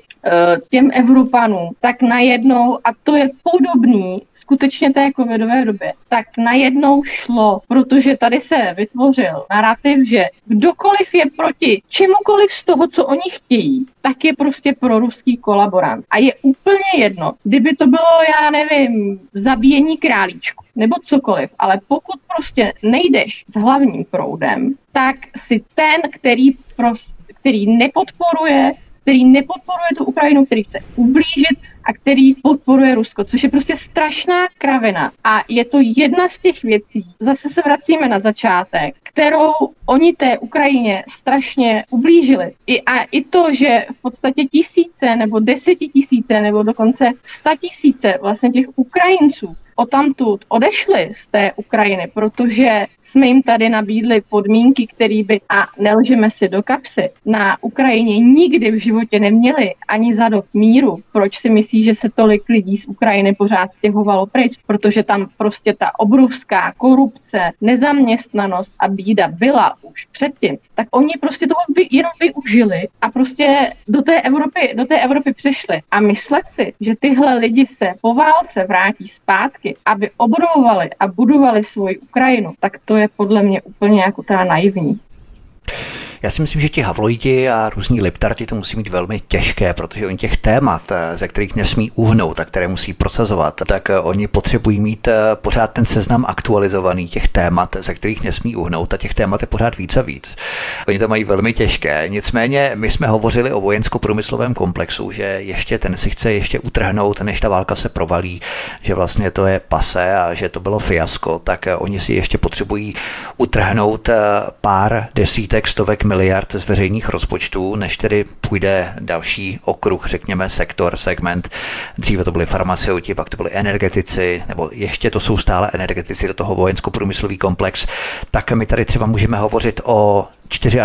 těm Evropanům, tak najednou, a to je podobný skutečně té covidové době, tak najednou šlo, protože tady se vytvořil narrativ, že kdokoliv je proti čemukoliv z toho, co oni chtějí, tak je prostě proruský kolaborant. A je úplně jedno, kdyby to bylo, já nevím, zabíjení králíčku nebo cokoliv, ale pokud prostě nejdeš s hlavním proudem, tak si ten, který, prostě, který nepodporuje který nepodporuje tu Ukrajinu, který chce ublížit a který podporuje Rusko, což je prostě strašná kravina. A je to jedna z těch věcí, zase se vracíme na začátek, kterou oni té Ukrajině strašně ublížili. I, a i to, že v podstatě tisíce nebo desetitisíce nebo dokonce sta tisíce vlastně těch Ukrajinců odtamtud odešli z té Ukrajiny, protože jsme jim tady nabídli podmínky, které by, a nelžeme si do kapsy, na Ukrajině nikdy v životě neměli ani za dob míru. Proč si myslí, že se tolik lidí z Ukrajiny pořád stěhovalo pryč? Protože tam prostě ta obrovská korupce, nezaměstnanost a bída byla už předtím. Tak oni prostě toho vy, jenom využili a prostě do té Evropy, do té Evropy přišli. A myslet si, že tyhle lidi se po válce vrátí zpátky roky, aby obnovovali a budovali svoji Ukrajinu, tak to je podle mě úplně jako teda naivní. Já si myslím, že ti havloidi a různí liptarti to musí mít velmi těžké, protože oni těch témat, eh, ze kterých nesmí uhnout a které musí procesovat, tak eh, oni potřebují mít eh, pořád ten seznam aktualizovaný těch témat, ze kterých nesmí uhnout a těch témat je pořád víc a víc. Oni to mají velmi těžké. Nicméně my jsme hovořili o vojensko-průmyslovém komplexu, že ještě ten si chce ještě utrhnout, než ta válka se provalí, že vlastně to je pase a že to bylo fiasko, tak oni si ještě potřebují utrhnout pár desítek, stovek miliard z veřejných rozpočtů, než tedy půjde další okruh, řekněme sektor, segment. Dříve to byly farmaceuti, pak to byly energetici, nebo ještě to jsou stále energetici do toho vojensko-průmyslový komplex. Tak my tady třeba můžeme hovořit o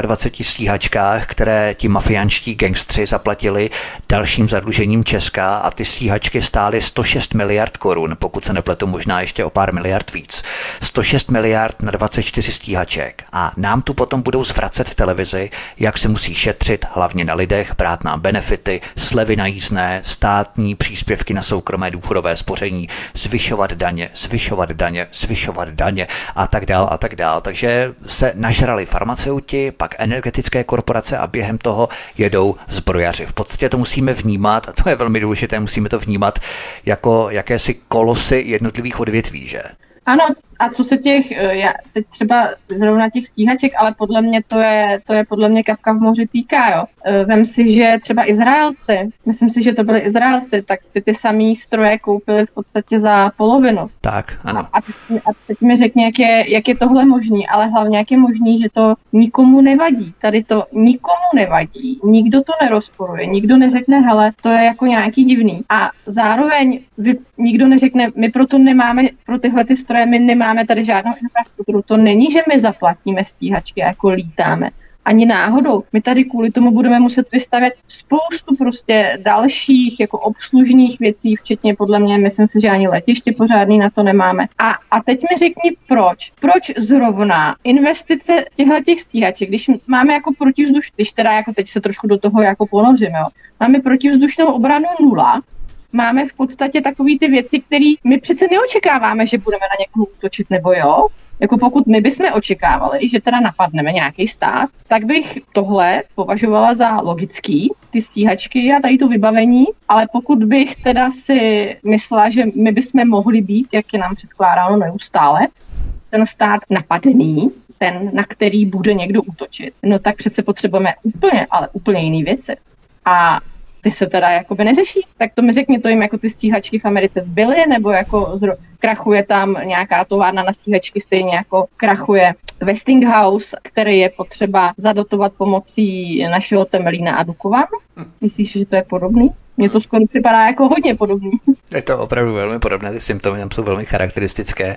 24 stíhačkách, které ti mafiánští gangstři zaplatili dalším zadlužením Česka a ty stíhačky stály 106 miliard korun, pokud se nepletu možná ještě o pár miliard víc. 106 miliard na 24 stíhaček a nám tu potom budou zvracet v televizi, jak se musí šetřit, hlavně na lidech, brát nám benefity, slevy na jízdné, státní příspěvky na soukromé důchodové spoření, zvyšovat daně, zvyšovat daně, zvyšovat daně a tak dál a tak dál. Takže se nažrali farmaceuti, pak energetické korporace a během toho jedou zbrojaři. V podstatě to musíme vnímat, a to je velmi důležité, musíme to vnímat jako jakési kolosy jednotlivých odvětví, že? Ano, A co se těch, eh, já teď třeba zrovna těch stíhaček, ale podle mě to je, to je podle mě kapka v moři týká, jo. Eh, vem si, že třeba Izraelci, myslím si, že to byli Izraelci, tak ty ty samý stroje koupili v podstatě za polovinu. Tak, ano. A, a, teď, a teď mi řekni, jak je, jak je tohle možný, ale hlavně jak je možný, že to nikomu nevadí. Tady to nikomu nevadí, nikdo to nerozporuje, nikdo neřekne, hele, to je jako nějaký divný. A zároveň vy, nikdo neřekne, my proto nemáme, pro tyhle ty stroje, my nemáme tady žádnou infrastrukturu. To není, že my zaplatíme stíhačky jako lítáme ani náhodou. My tady kvůli tomu budeme muset vystavět spoustu prostě dalších jako obslužných věcí, včetně podle mě, myslím si, že ani letiště pořádný na to nemáme. A, a teď mi řekni proč. Proč zrovna investice těchto těch stíhaček, když máme jako protivzduš, když teda jako teď se trošku do toho jako ponořím, jo, máme protivzdušnou obranu nula, máme v podstatě takové ty věci, které my přece neočekáváme, že budeme na někoho útočit, nebo jo? Jako pokud my bychom očekávali, že teda napadneme nějaký stát, tak bych tohle považovala za logický, ty stíhačky a tady to vybavení, ale pokud bych teda si myslela, že my bychom mohli být, jak je nám předkládáno neustále, ten stát napadený, ten, na který bude někdo útočit, no tak přece potřebujeme úplně, ale úplně jiné věci. A ty se teda jakoby neřeší, tak to mi řekni, to jim jako ty stíhačky v Americe zbyly, nebo jako zro, krachuje tam nějaká továrna na stíhačky, stejně jako krachuje Westinghouse, který je potřeba zadotovat pomocí našeho Temelína a Dukovan. Myslíš, že to je podobný? Mně to skoro připadá jako hodně podobný. Je to opravdu velmi podobné, ty symptomy tam jsou velmi charakteristické.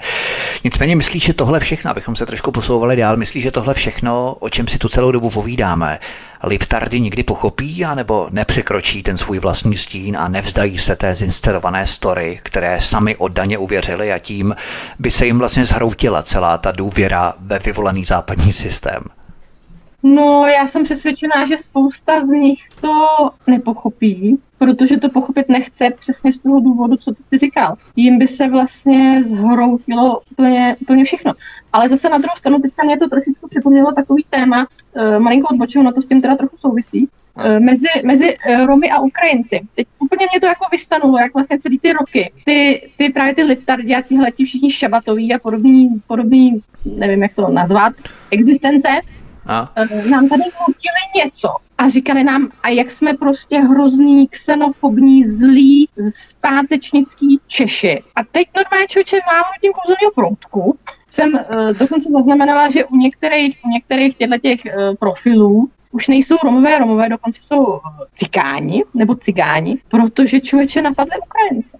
Nicméně myslíš, že tohle všechno, abychom se trošku posouvali dál, myslíš, že tohle všechno, o čem si tu celou dobu povídáme, Liptardy nikdy pochopí, anebo nepřekročí ten svůj vlastní stín a nevzdají se té zinstalované story, které sami oddaně uvěřili a tím by se jim vlastně zhroutila celá ta důvěra ve vyvolaný západní systém. No, já jsem přesvědčená, že spousta z nich to nepochopí, protože to pochopit nechce přesně z toho důvodu, co ty jsi říkal. Jim by se vlastně zhroutilo úplně, úplně všechno. Ale zase na druhou stranu, teďka mě to trošičku připomnělo takový téma, uh, malinko odbočil, no to s tím teda trochu souvisí, uh, mezi, mezi uh, Romy a Ukrajinci. Teď úplně mě to jako vystanulo, jak vlastně celý ty roky, ty, ty právě ty liptardi a tihleti všichni šabatoví a podobný, podobný, nevím jak to nazvat, existence, a? nám tady nutili něco a říkali nám, a jak jsme prostě hrozný, xenofobní, zlí, zpátečnický Češi. A teď normálně člověče mám tím kouzového proutku, jsem uh, dokonce zaznamenala, že u některých, u některých těchto těch uh, profilů už nejsou Romové, Romové dokonce jsou cikáni nebo cigáni, protože člověče napadly Ukrajince.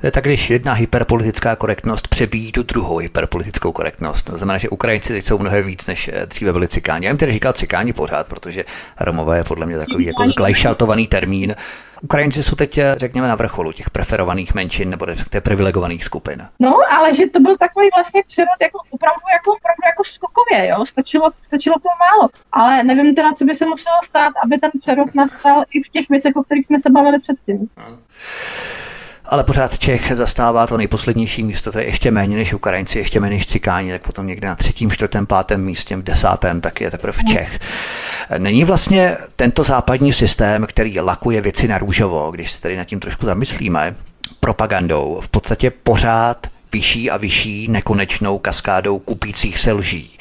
Tak když jedna hyperpolitická korektnost přebíjí tu druhou hyperpolitickou korektnost. To znamená, že Ukrajinci teď jsou mnohem víc, než eh, dříve byli cikáni. Já jim tedy říkal cikáni pořád, protože Romové je podle mě takový jako zglajšaltovaný termín. Ukrajinci jsou teď, eh, řekněme, na vrcholu těch preferovaných menšin nebo těch privilegovaných skupin. No, ale že to byl takový vlastně přerod jako opravdu jako, opravdu jako skokově, jo? Stačilo, stačilo pomálo. Ale nevím teda, co by se muselo stát, aby ten přerod nastal i v těch věcech, o kterých jsme se bavili předtím. Hmm ale pořád Čech zastává to nejposlednější místo, to je ještě méně než Ukrajinci, ještě méně než Cikáni, tak potom někde na třetím, čtvrtém, pátém místě, v desátém, tak je teprve Čech. Není vlastně tento západní systém, který lakuje věci na růžovo, když se tady nad tím trošku zamyslíme, propagandou, v podstatě pořád vyšší a vyšší nekonečnou kaskádou kupících se lží.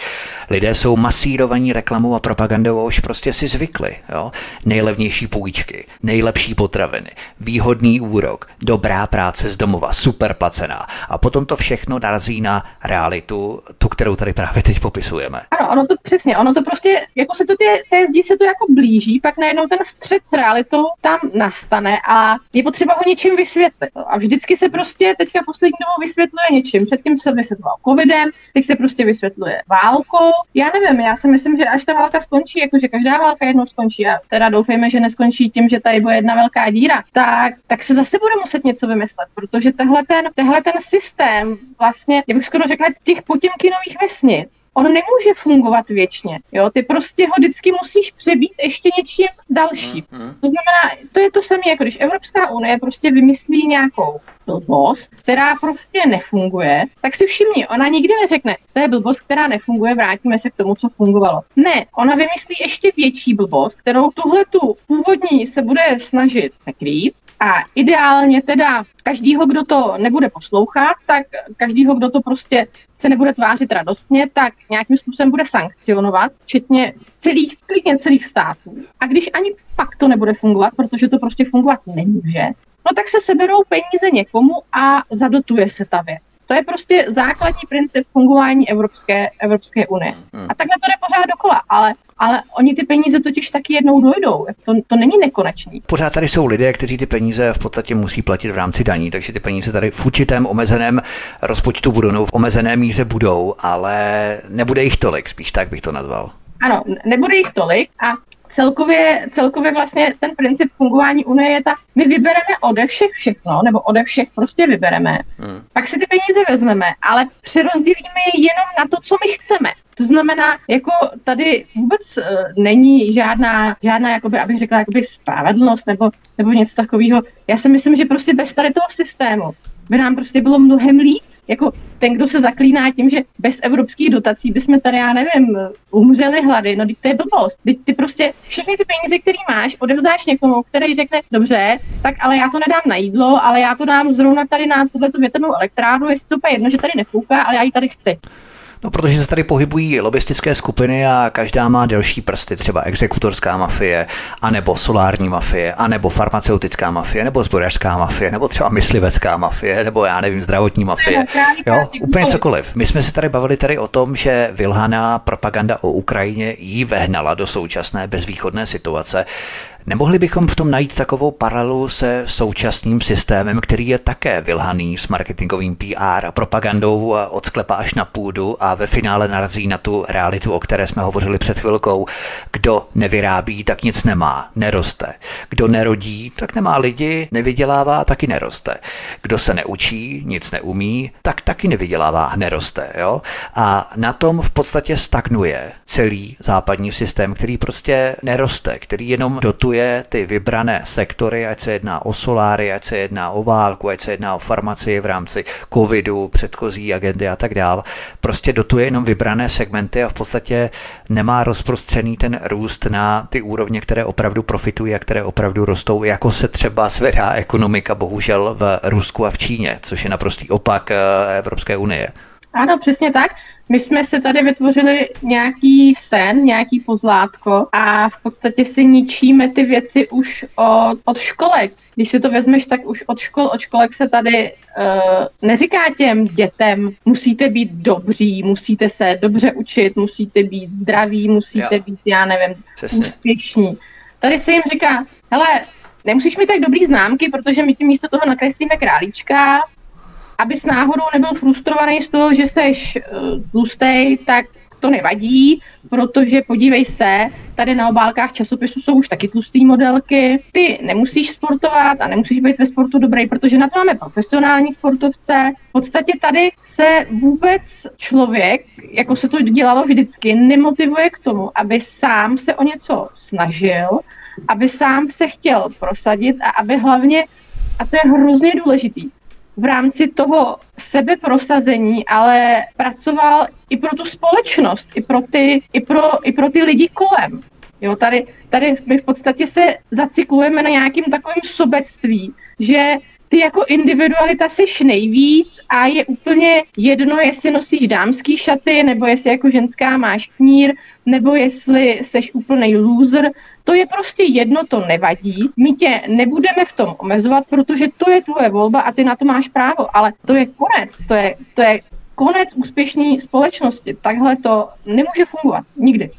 Lidé jsou masírovaní reklamou a propagandou už prostě si zvykli. Jo? Nejlevnější půjčky, nejlepší potraviny, výhodný úrok, dobrá práce z domova, super placená. A potom to všechno narazí na realitu, tu, kterou tady právě teď popisujeme. Ano, ono to přesně, ono to prostě, jako se to té, té zdi se to jako blíží, pak najednou ten střed s realitou tam nastane a je potřeba ho něčím vysvětlit. A vždycky se prostě teďka poslední dobou vysvětluje něčím. Předtím se vysvětloval covidem, teď se prostě vysvětluje válkou, já nevím, já si myslím, že až ta válka skončí, jakože každá válka jednou skončí a teda doufejme, že neskončí tím, že tady bude jedna velká díra, tak, tak se zase bude muset něco vymyslet, protože tehle ten, tehle ten systém vlastně, já bych skoro řekla, těch potěmkinových vesnic, on nemůže fungovat věčně. Jo? Ty prostě ho vždycky musíš přebít ještě něčím dalším. Mhm. To znamená, to je to samé, jako když Evropská unie prostě vymyslí nějakou blbost, která prostě nefunguje, tak si všimni, ona nikdy neřekne, to je blbost, která nefunguje, vrátíme se k tomu, co fungovalo. Ne, ona vymyslí ještě větší blbost, kterou tuhle tu původní se bude snažit sekrýt, A ideálně teda každýho, kdo to nebude poslouchat, tak každýho, kdo to prostě se nebude tvářit radostně, tak nějakým způsobem bude sankcionovat, včetně celých, klidně celých států. A když ani pak to nebude fungovat, protože to prostě fungovat nemůže, no tak se seberou peníze někomu a zadotuje se ta věc. To je prostě základní princip fungování Evropské, Evropské unie. A takhle to jde pořád dokola, ale ale oni ty peníze totiž taky jednou dojdou. To, to není nekonečný. Pořád tady jsou lidé, kteří ty peníze v podstatě musí platit v rámci daní, takže ty peníze tady v určitém omezeném rozpočtu budou, no v omezené míře budou, ale nebude jich tolik, spíš tak bych to nazval. Ano, nebude jich tolik a celkově, celkově vlastně ten princip fungování Unie je ta, my vybereme ode všech všechno, nebo ode všech prostě vybereme. Hmm. Pak si ty peníze vezmeme, ale přerozdělíme je jenom na to, co my chceme. To znamená, jako tady vůbec uh, není žádná, žádná, jakoby, abych řekla, jakoby spravedlnost nebo, nebo něco takového. Já si myslím, že prostě bez tady toho systému by nám prostě bylo mnohem líp, jako ten, kdo se zaklíná tím, že bez evropských dotací bychom tady, já nevím, umřeli hlady, no to je blbost. Ty, ty prostě všechny ty peníze, které máš, odevzdáš někomu, který řekne, dobře, tak ale já to nedám na jídlo, ale já to dám zrovna tady na tuhle větrnou elektrárnu, jestli to jedno, že tady nefouká, ale já ji tady chci. No, protože se tady pohybují lobistické skupiny a každá má delší prsty, třeba exekutorská mafie, anebo solární mafie, anebo farmaceutická mafie, nebo zborařská mafie, nebo třeba myslivecká mafie, nebo já nevím, zdravotní mafie. Jo, úplně cokoliv. My jsme se tady bavili tady o tom, že vylhaná propaganda o Ukrajině jí vehnala do současné bezvýchodné situace. Nemohli bychom v tom najít takovou paralelu se současným systémem, který je také vylhaný s marketingovým PR a propagandou od sklepa až na půdu a ve finále narazí na tu realitu, o které jsme hovořili před chvilkou. Kdo nevyrábí, tak nic nemá, neroste. Kdo nerodí, tak nemá lidi, nevydělává, taky neroste. Kdo se neučí, nic neumí, tak taky nevydělává, neroste. Jo? A na tom v podstatě stagnuje celý západní systém, který prostě neroste, který jenom dotuje podporuje ty vybrané sektory, ať se jedná o soláry, ať se jedná o válku, ať se jedná o farmacii v rámci covidu, předchozí agendy a tak dál. Prostě dotuje jenom vybrané segmenty a v podstatě nemá rozprostřený ten růst na ty úrovně, které opravdu profitují a které opravdu rostou, jako se třeba zvedá ekonomika bohužel v Rusku a v Číně, což je naprostý opak eh, Evropské unie. Ano, přesně tak. My jsme se tady vytvořili nějaký sen, nějaký pozlátko a v podstatě si ničíme ty věci už od, od školek. Když si to vezmeš, tak už od škol, od školek se tady uh, neříká těm dětem, musíte být dobří, musíte se dobře učit, musíte být zdraví, musíte jo. být, já nevím, Přesně. úspěšní. Tady se jim říká, hele, nemusíš mít tak dobrý známky, protože my tím místo toho nakreslíme králíčka, abys náhodou nebyl frustrovaný z toho, že seš uh, tlustej, tak to nevadí, protože podívej se, tady na obálkách časopisu jsou už taky tlusté modelky. Ty nemusíš sportovat a nemusíš být ve sportu dobrý, protože na to máme profesionální sportovce. V podstatě tady se vůbec člověk, jako se to dělalo vždycky, nemotivuje k tomu, aby sám se o něco snažil, aby sám se chtěl prosadit a aby hlavně, a to je hrozně důležitý, v rámci toho sebeprosazení, ale pracoval i pro tu společnost, i pro ty, i pro, i pro ty lidi kolem. Jo, tady, tady my v podstatě se zaciklujeme na nějakým takovým sobectví, že ty jako individualita jsi nejvíc a je úplně jedno, jestli nosíš dámský šaty, nebo jestli jako ženská máš knír, nebo jestli seš úplný loser. To je prostě jedno, to nevadí. My tě nebudeme v tom omezovat, protože to je tvoje volba a ty na to máš právo, ale to je konec, to je, to je konec úspěšné společnosti. Takhle to nemůže fungovat. Nikdy.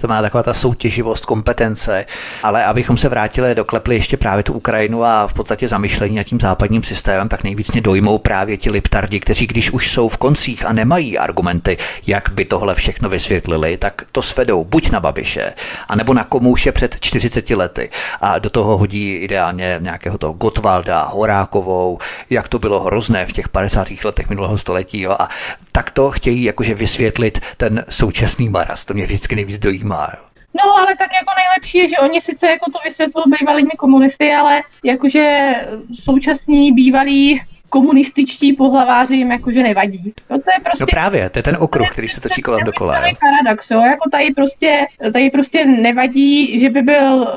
To má taková ta soutěživost, kompetence, ale abychom se vrátili, doklepli ještě právě tu Ukrajinu a v podstatě zamyšlení nad tím západním systémem, tak nejvíc mě dojmou právě ti liptardi, kteří když už jsou v koncích a nemají argumenty, jak by tohle všechno vysvětlili, tak to svedou buď na Babiše, anebo na Komouše před 40 lety a do toho hodí ideálně nějakého toho Gotwalda, Horákovou, jak to bylo hrozné v těch 50. letech minulého století jo, a tak to chtějí jakože vysvětlit ten současný maras. To mě vždycky nejvíc dojímá. Jo. No, ale tak jako nejlepší je, že oni sice jako to vysvětlují bývalými komunisty, ale jakože současní bývalí komunističtí pohlaváři jim jakože nevadí. No to je prostě... No právě, to je ten okruh, který se točí kolem dokola. To je paradox, jo? Jako tady prostě, tady prostě nevadí, že by byl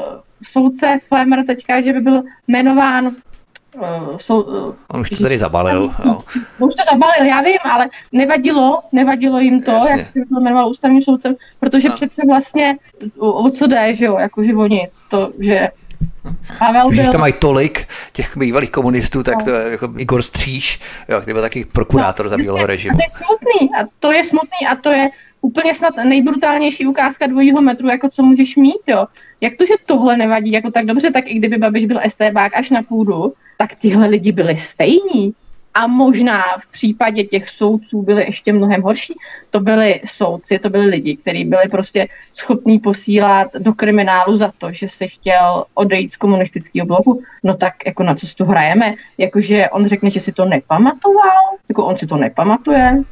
soudce Flemer teďka, že by byl jmenován Uh, sou, uh, On už to tady zabalil. No. Už to zabalil, já vím, ale nevadilo, nevadilo jim to, Jasně. jak to jmenoval ústavním soudcem, protože no. přece vlastně o co jde, že jo, jakože o nic, to, že Pavel byl... Když tam mají tolik těch bývalých komunistů, tak no. to je jako Igor Stříž, jo, který byl taky prokurátor no, za bývalého režimu. A to je smutný, a to je smutný, a to je úplně snad nejbrutálnější ukázka dvojího metru, jako co můžeš mít, jo. Jak to, že tohle nevadí, jako tak dobře, tak i kdyby Babiš byl STBák až na půdu, tak tihle lidi byli stejní a možná v případě těch soudců byly ještě mnohem horší. To byli soudci, to byli lidi, kteří byli prostě schopní posílat do kriminálu za to, že se chtěl odejít z komunistického bloku. No tak jako na co si tu hrajeme? Jakože on řekne, že si to nepamatoval? Jako on si to nepamatuje?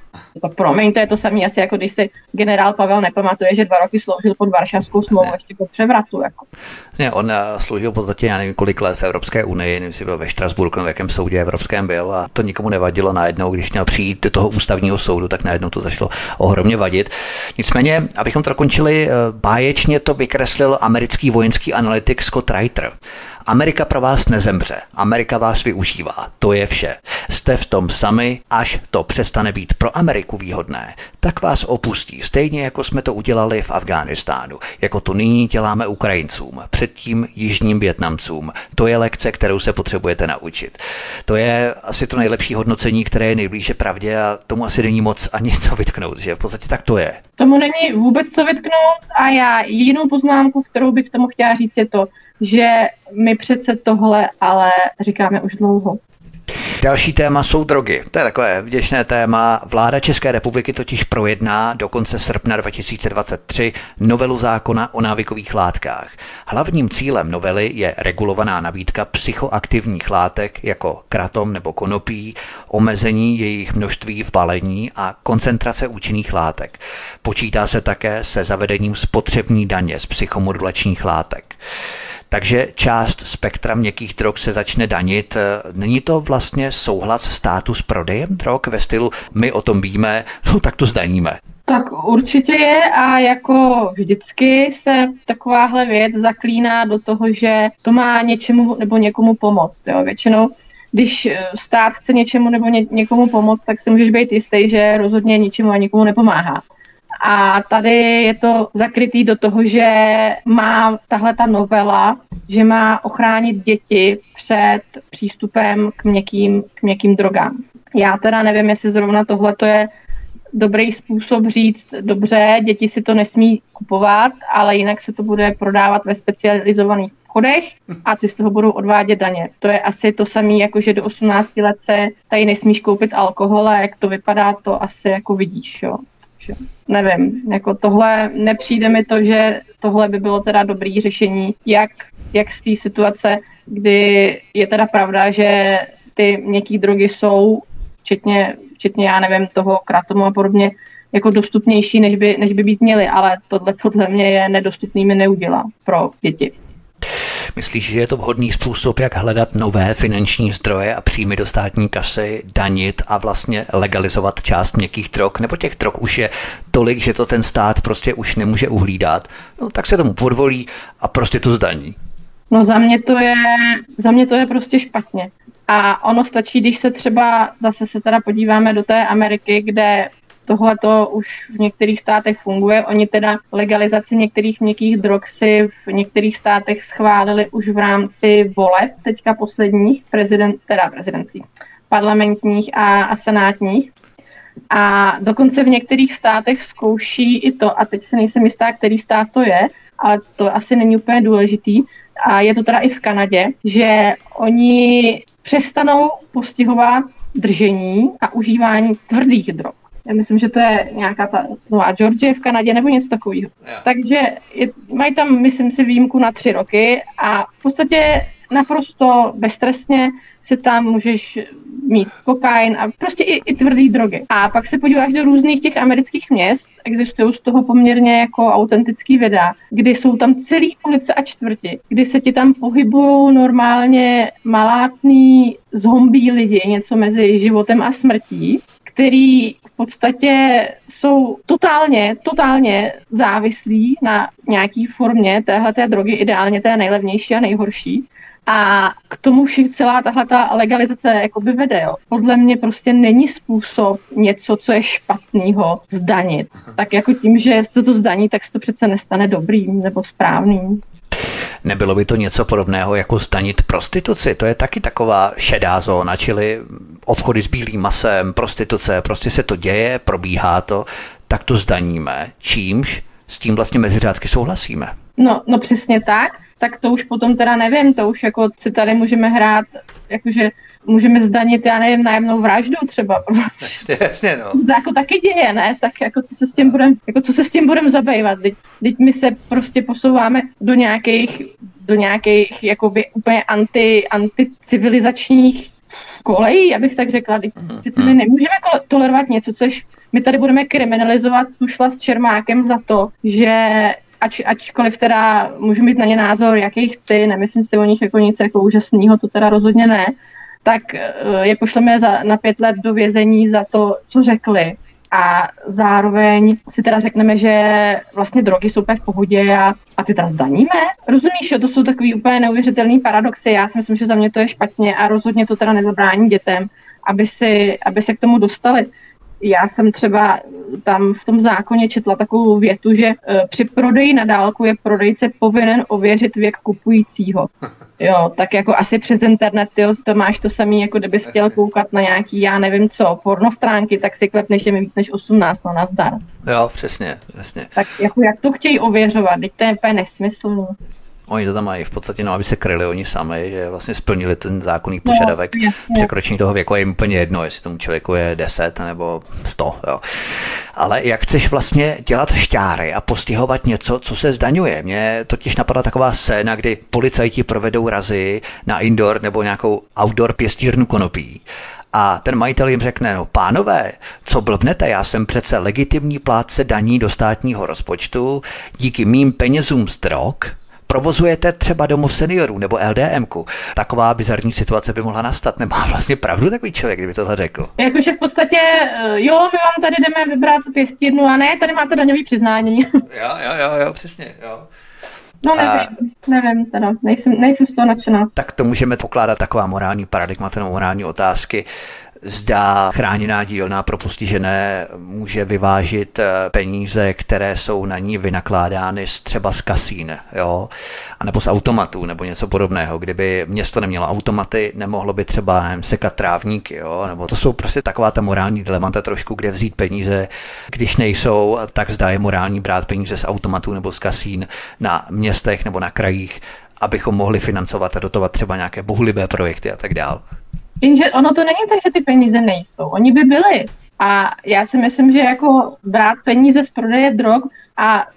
To promiň, to je to samé asi, jako když si generál Pavel nepamatuje, že dva roky sloužil pod Varšavskou smlouvu ještě po převratu. Jako. Ne, on eh, sloužil v podstatě, já nevím, kolik let v Evropské unii, nevím, jestli byl ve Štrasburku, v jakém soudě evropském byl a to nikomu nevadilo najednou, když měl přijít do toho ústavního soudu, tak najednou to zašlo ohromně vadit. Nicméně, abychom to dokončili, eh, báječně to vykreslil americký vojenský analytik Scott Reiter. Amerika pro vás nezemře, Amerika vás využívá, to je vše. Jste v tom sami, až to přestane být pro Ameriku výhodné, tak vás opustí, stejně jako jsme to udělali v Afghánistánu, jako to nyní děláme Ukrajincům, předtím jižním Větnamcům. To je lekce, kterou se potřebujete naučit. To je asi to nejlepší hodnocení, které je nejblíže pravdě a tomu asi není moc ani co vytknout, že v podstatě tak to je. Tomu není vůbec co vytknout a já jinou poznámku, kterou bych tomu chtěla říct, je to, že my přece tohle ale říkáme už dlouho. Další téma jsou drogy. To je takové vděčné téma. Vláda České republiky totiž projedná do konce srpna 2023 novelu zákona o návykových látkách. Hlavním cílem novely je regulovaná nabídka psychoaktivních látek jako kratom nebo konopí, omezení jejich množství v balení a koncentrace účinných látek. Počítá se také se zavedením spotřební daně z psychomodulačních látek takže část spektra měkkých drog se začne danit. Není to vlastně souhlas státu s prodejem drog ve stylu my o tom víme, no tak to zdaníme? Tak určitě je a jako vždycky se takováhle věc zaklíná do toho, že to má něčemu nebo někomu pomoct. Jo. Většinou když stát chce něčemu nebo ně, někomu pomoct, tak si můžeš být jistý, že rozhodně ničemu a nikomu nepomáhá. A tady je to zakrytý do toho, že má tahle ta novela, že má ochránit děti před přístupem k měkkým, k měkkým drogám. Já teda nevím, jestli zrovna tohle to je dobrý způsob říct, dobře, děti si to nesmí kupovat, ale jinak se to bude prodávat ve specializovaných obchodech a ty z toho budou odvádět daně. To je asi to samé, jako že do 18 let se tady nesmíš koupit alkohol a jak to vypadá, to asi jako vidíš. Jo že nevím, jako tohle nepřijde mi to, že tohle by bylo teda dobrý řešení, jak, jak z té situace, kdy je teda pravda, že ty měkké drogy jsou, včetně, včetně, já nevím, toho kratomu a podobně, jako dostupnější, než by, než by být měly, ale tohle podle mě je nedostupnými neudělá pro děti. Myslíš, že je to vhodný způsob, jak hledat nové finanční zdroje a příjmy do státní kasy, danit a vlastně legalizovat část měkkých drog, nebo těch drog už je tolik, že to ten stát prostě už nemůže uhlídat, no, tak se tomu podvolí a prostě to zdaní. No za mě to je, za mě to je prostě špatně. A ono stačí, když se třeba, zase se teda podíváme do té Ameriky, kde Tohle to už v některých státech funguje. Oni teda legalizaci některých měkkých drog si v některých státech schválili už v rámci voleb, teďka posledních, prezident, teda prezidentských, parlamentních a, a senátních. A dokonce v některých státech zkouší i to, a teď se nejsem jistá, který stát to je, ale to asi není úplně důležitý, a je to teda i v Kanadě, že oni přestanou postihovat držení a užívání tvrdých drog. Já myslím, že to je nějaká ta Nová Georgie v Kanadě nebo něco takového. Takže je, mají tam, myslím si, výjimku na tři roky a v podstatě naprosto beztrestně si tam můžeš mít kokain a prostě i, i tvrdý drogy. A pak se podíváš do různých těch amerických měst, existují z toho poměrně jako autentický videa, kdy jsou tam celý ulice a čtvrti, kdy se ti tam pohybují normálně malátný zombí lidi, něco mezi životem a smrtí, který podstatě jsou totálně, totálně závislí na nějaký formě téhle drogy, ideálně té nejlevnější a nejhorší. A k tomu všich celá tahle ta legalizace jakoby vede. Jo. Podle mě prostě není způsob něco, co je špatného, zdanit. Tak jako tím, že se to zdaní, tak se to přece nestane dobrým nebo správným. Nebylo by to něco podobného jako zdanit prostituci? To je taky taková šedá zóna, čili obchody s bílým masem, prostituce, prostě se to děje, probíhá to, tak to zdaníme, čímž s tím vlastně mezi řádky souhlasíme. No, no přesně tak, tak to už potom teda nevím, to už jako si tady můžeme hrát, jakože můžeme zdanit, já nevím, nájemnou vraždu třeba. Jasně, jasně, no. To jako taky děje, ne? Tak jako co se s tím budeme, jako co se s tím budeme zabývat? Teď, teď my se prostě posouváme do nějakých, do nějakých jakoby úplně anti, anticivilizačních kolejí, abych tak řekla. Teď, přece my nemůžeme tolerovat něco, což my tady budeme kriminalizovat tušla s Čermákem za to, že ač, ačkoliv teda můžu mít na ně názor, jaký chci, nemyslím si o nich jako nic jako úžasného, to teda rozhodně ne, tak eh, je pošleme za, na pět let do vězení za to, co řekli. A zároveň si teda řekneme, že vlastně drogy jsou úplně v pohodě a, a ty teda zdaníme. Rozumíš, jo, to jsou takový úplně neuvěřitelný paradoxy. Já si myslím, že za mě to je špatně a rozhodně to teda nezabrání dětem, aby, si, aby se k tomu dostali já jsem třeba tam v tom zákoně četla takovou větu, že e, při prodeji na dálku je prodejce povinen ověřit věk kupujícího. Jo, tak jako asi přes internet, jo, to máš to samý, jako kdyby chtěl koukat na nějaký, já nevím co, pornostránky, tak si klepneš, že mi víc než 18, no nazdar. Jo, přesně, přesně. Tak jako jak to chtějí ověřovat, teď to je úplně nesmyslný. Oni to tam mají v podstatě, no, aby se kryli oni sami, že vlastně splnili ten zákonný no, požadavek. No, Překročení toho věku je jim úplně jedno, jestli tomu člověku je 10 nebo 100. Jo. Ale jak chceš vlastně dělat šťáry a postihovat něco, co se zdaňuje? Mně totiž napadla taková scéna, kdy policajti provedou razy na indoor nebo nějakou outdoor pěstírnu konopí a ten majitel jim řekne, no pánové, co blbnete, já jsem přece legitimní plátce daní do státního rozpočtu, díky mým penězům z drog provozujete třeba domov seniorů nebo LDMku. Taková bizarní situace by mohla nastat. Nemá vlastně pravdu takový člověk, kdyby tohle řekl. Jakože v podstatě, eh, jo, my vám tady jdeme vybrat pěstírnu a ne, tady máte daňový přiznání. Jo, jo, jo, jo, přesně, jo. No nevím, a... nevím teda, nejsem, nejsem z toho nadšená. Tak to můžeme pokládat taková morální paradigmata nebo morální otázky zda chráněná dílna pro postižené může vyvážit eh, peníze, které jsou na ní vynakládány z třeba z kasín, jo, anebo z automatů, nebo něco podobného. Kdyby město nemělo automaty, nemohlo by třeba sekat trávníky, jo, nebo to jsou prostě taková ta morální dilemata trošku, kde vzít peníze, když nejsou, tak zda je morální brát peníze z automatů nebo z kasín na městech nebo na krajích, abychom mohli financovat a dotovat třeba nějaké bohulibé projekty a tak dále. Jenže ono to není tak, že ty peníze nejsou. Oni by byli. A já si myslím, že jako brát peníze z prodeje drog a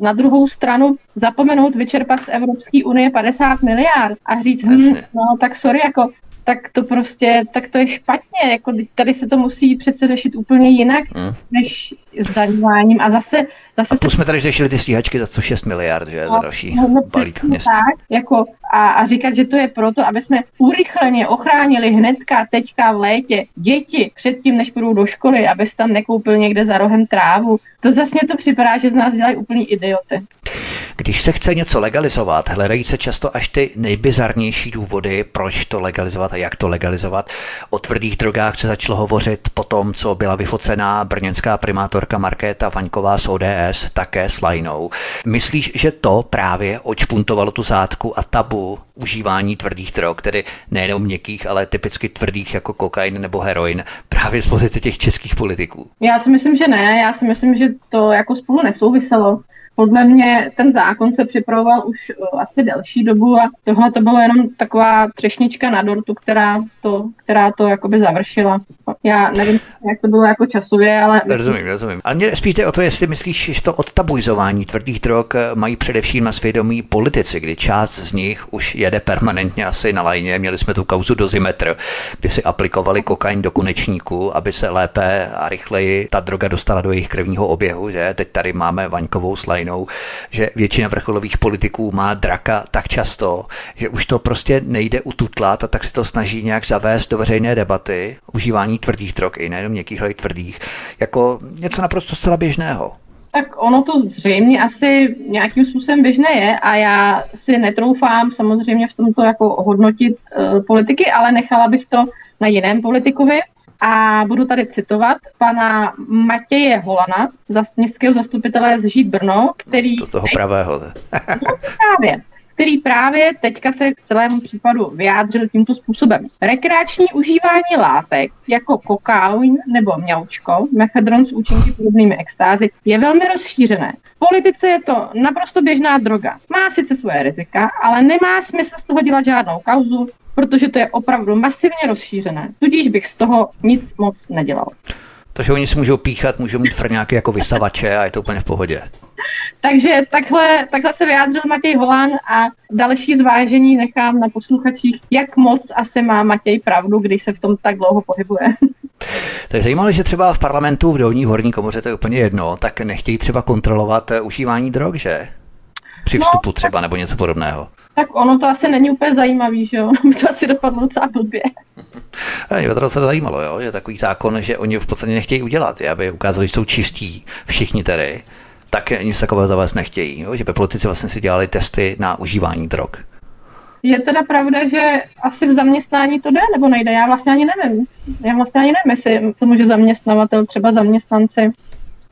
na druhou stranu zapomenout vyčerpat z Evropské unie 50 miliard a říct, hm, no tak sorry, jako tak to prostě, tak to je špatně, jako tady se to musí přece řešit úplně jinak, hmm. než zdaňováním a zase... zase a tu se... jsme tady řešili ty stíhačky za 106 miliard, že, no, za další no, no balík tak, jako a, a říkat, že to je proto, aby jsme urychleně ochránili hnedka, teďka v létě děti předtím, než půjdou do školy, aby tam nekoupil někde za rohem trávu. To zase to připadá, že z nás dělají úplný idioty. Když se chce něco legalizovat, hledají se často až ty nejbizarnější důvody, proč to legalizovat a jak to legalizovat. O tvrdých drogách se začalo hovořit po tom, co byla vyfocená brněnská primátorka Markéta Vaňková z ODS, také s Lajnou. Myslíš, že to právě očpuntovalo tu zátku a tabu užívání tvrdých drog, tedy nejenom měkkých, ale typicky tvrdých jako kokain nebo heroin, právě z pozice těch českých politiků? Já si myslím, že ne. Já si myslím, že to jako spolu nesouviselo. Podle mě ten zákon se připravoval už uh, asi delší dobu a tohle to bylo jenom taková třešnička na dortu, která to, která to jakoby završila. Já nevím, jak to bylo jako časově, ale... Rozumím, rozumím. Ale mě spíš o to, jestli myslíš, že to odtabuizování tvrdých drog eh, mají především na svědomí politici, kdy část z nich už jede permanentně asi na lajně. Měli jsme tu kauzu dozimetr, kdy si aplikovali kokain do konečníku, aby se lépe a rychleji ta droga dostala do jejich krevního oběhu. Že? Teď tady máme Vaňkovou s lajnou, že většina vrcholových politiků má draka tak často, že už to prostě nejde ututlat a tak se to snaží nějak zavést do veřejné debaty. Užívání tvrdých drog, i nejenom měkkých, ale tvrdých, jako něco naprosto zcela běžného. Tak ono to zřejmě asi nějakým způsobem běžné je a já si netroufám samozřejmě v tomto jako hodnotit uh, politiky, ale nechala bych to na jiném politikovi. A budu tady citovat pana Matěje Holana, městského zastupitele z Žít Brno, který... To toho pravého. no, právě který právě teďka se k celému případu vyjádřil tímto způsobem. Rekreační užívání látek jako kokain nebo mňaučko, mefedron s účinky podobnými extázy, je velmi rozšířené. V politice je to naprosto běžná droga. Má sice svoje rizika, ale nemá smysl z toho dělat žádnou kauzu, protože to je opravdu masivně rozšířené. Tudíž bych z toho nic moc nedělal. Takže oni si můžou píchat, můžou mít frňáky jako vysavače a je to úplně v pohodě. Takže takhle, takhle se vyjádřil Matěj Holán a další zvážení nechám na posluchačích, jak moc asi má Matěj pravdu, když se v tom tak dlouho pohybuje. To je zajímavé, že třeba v parlamentu v dolní horní komoře to je úplně jedno, tak nechtějí třeba kontrolovat eh, užívání drog, že? Při no, vstupu no, třeba nebo něco podobného. Tak ono to asi není úplně zajímavý, že jo? to asi dopadlo docela blbě. Mě to se zajímalo, jo? že takový zákon, že oni v podstatě nechtějí udělat, aby ukázali, že jsou čistí všichni tedy, tak nic takového zavést nechtějí. Jo? Že by politici vlastně si dělali testy na užívání drog. Je teda pravda, že asi v zaměstnání to jde nebo nejde? Já vlastně ani nevím. Já vlastně ani nevím, jestli to může zaměstnavatel, třeba zaměstnanci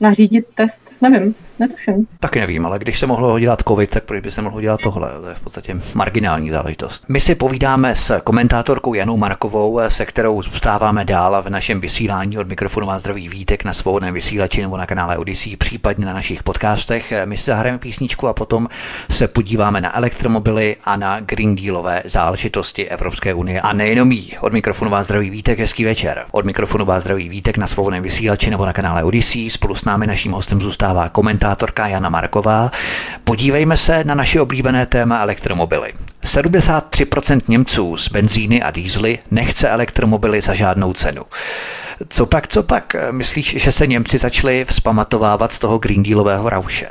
nařídit test. Nevím, netuším. Tak nevím, ale když se mohlo dělat covid, tak proč by se mohlo dělat tohle? To je v podstatě marginální záležitost. My si povídáme s komentátorkou Janou Markovou, se kterou zůstáváme dál v našem vysílání od mikrofonu má zdravý vítek na svobodném vysílači nebo na kanále Odyssey, případně na našich podcastech. My si zahrajeme písničku a potom se podíváme na elektromobily a na Green Dealové záležitosti Evropské unie. A nejenom jí. Od mikrofonu vás zdraví vítek, hezký večer. Od mikrofonu vás zdraví vítek na svobodném vysílači nebo na kanále Odyssey. Spolu s námi naším hostem zůstává komentátorka Jana Marková. Podívejme se na naše oblíbené téma elektromobily. 73% Němců z benzíny a dýzly nechce elektromobily za žádnou cenu. Co pak, co pak? Myslíš, že se Němci začali vzpamatovávat z toho Green Dealového rauše?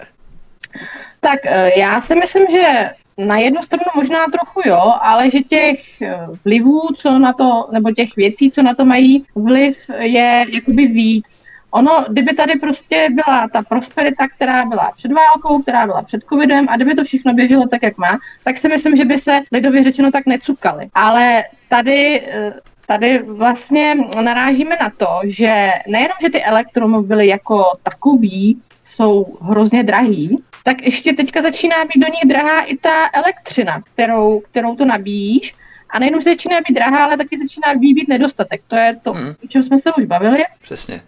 Tak eh, já si myslím, že na jednu stranu možná trochu jo, ale že těch eh, vlivů, co na to, nebo těch věcí, co na to mají vliv, je jakoby víc. Ono, kdyby tady prostě byla ta prosperita, která byla před válkou, která byla před covidem a kdyby to všechno běželo tak, jak má, tak si myslím, že by se lidově řečeno tak necukali. Ale tady eh, tady vlastně narážíme na to, že nejenom, že ty elektromobily jako takový jsou hrozně drahý, tak ještě teďka začíná být do nich drahá i ta elektřina, kterou, kterou to nabíjíš. A nejenom, že začíná být drahá, ale taky začíná být nedostatek. To je to, hmm. o čem jsme se už bavili. Přesně.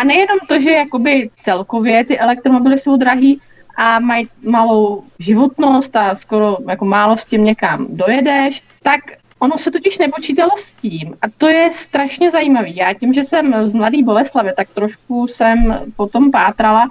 A nejenom to, že jakoby celkově ty elektromobily jsou drahý a mají malou životnost a skoro jako málo s tím někam dojedeš, tak Ono se totiž nepočítalo s tím a to je strašně zajímavé. Já tím, že jsem z Mladý Boleslavy, tak trošku jsem potom pátrala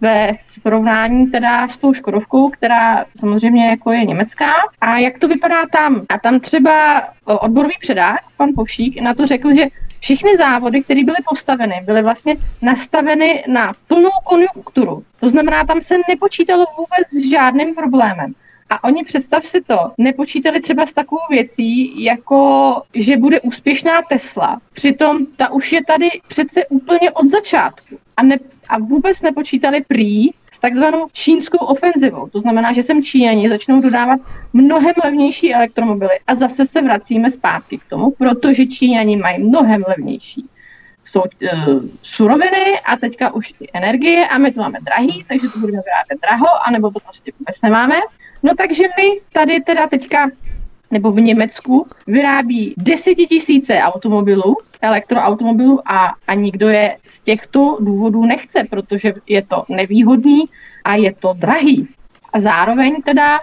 ve srovnání teda s tou Škodovkou, která samozřejmě jako je německá. A jak to vypadá tam? A tam třeba odborový předák, pan Povšík, na to řekl, že všechny závody, které byly postaveny, byly vlastně nastaveny na plnou konjunkturu. To znamená, tam se nepočítalo vůbec s žádným problémem. A oni, představ si to, nepočítali třeba s takovou věcí, jako že bude úspěšná Tesla. Přitom ta už je tady přece úplně od začátku. A, ne, a vůbec nepočítali prý s takzvanou čínskou ofenzivou. To znamená, že sem Číňani začnou dodávat mnohem levnější elektromobily. A zase se vracíme zpátky k tomu, protože Číňani mají mnohem levnější jsou uh, suroviny a teďka už i energie a my to máme drahý, takže to budeme vyrábět draho, anebo to prostě vůbec nemáme. No takže my tady teda teďka nebo v Německu vyrábí desetitisíce automobilů, elektroautomobilů a, a nikdo je z těchto důvodů nechce, protože je to nevýhodný a je to drahý. A zároveň teda,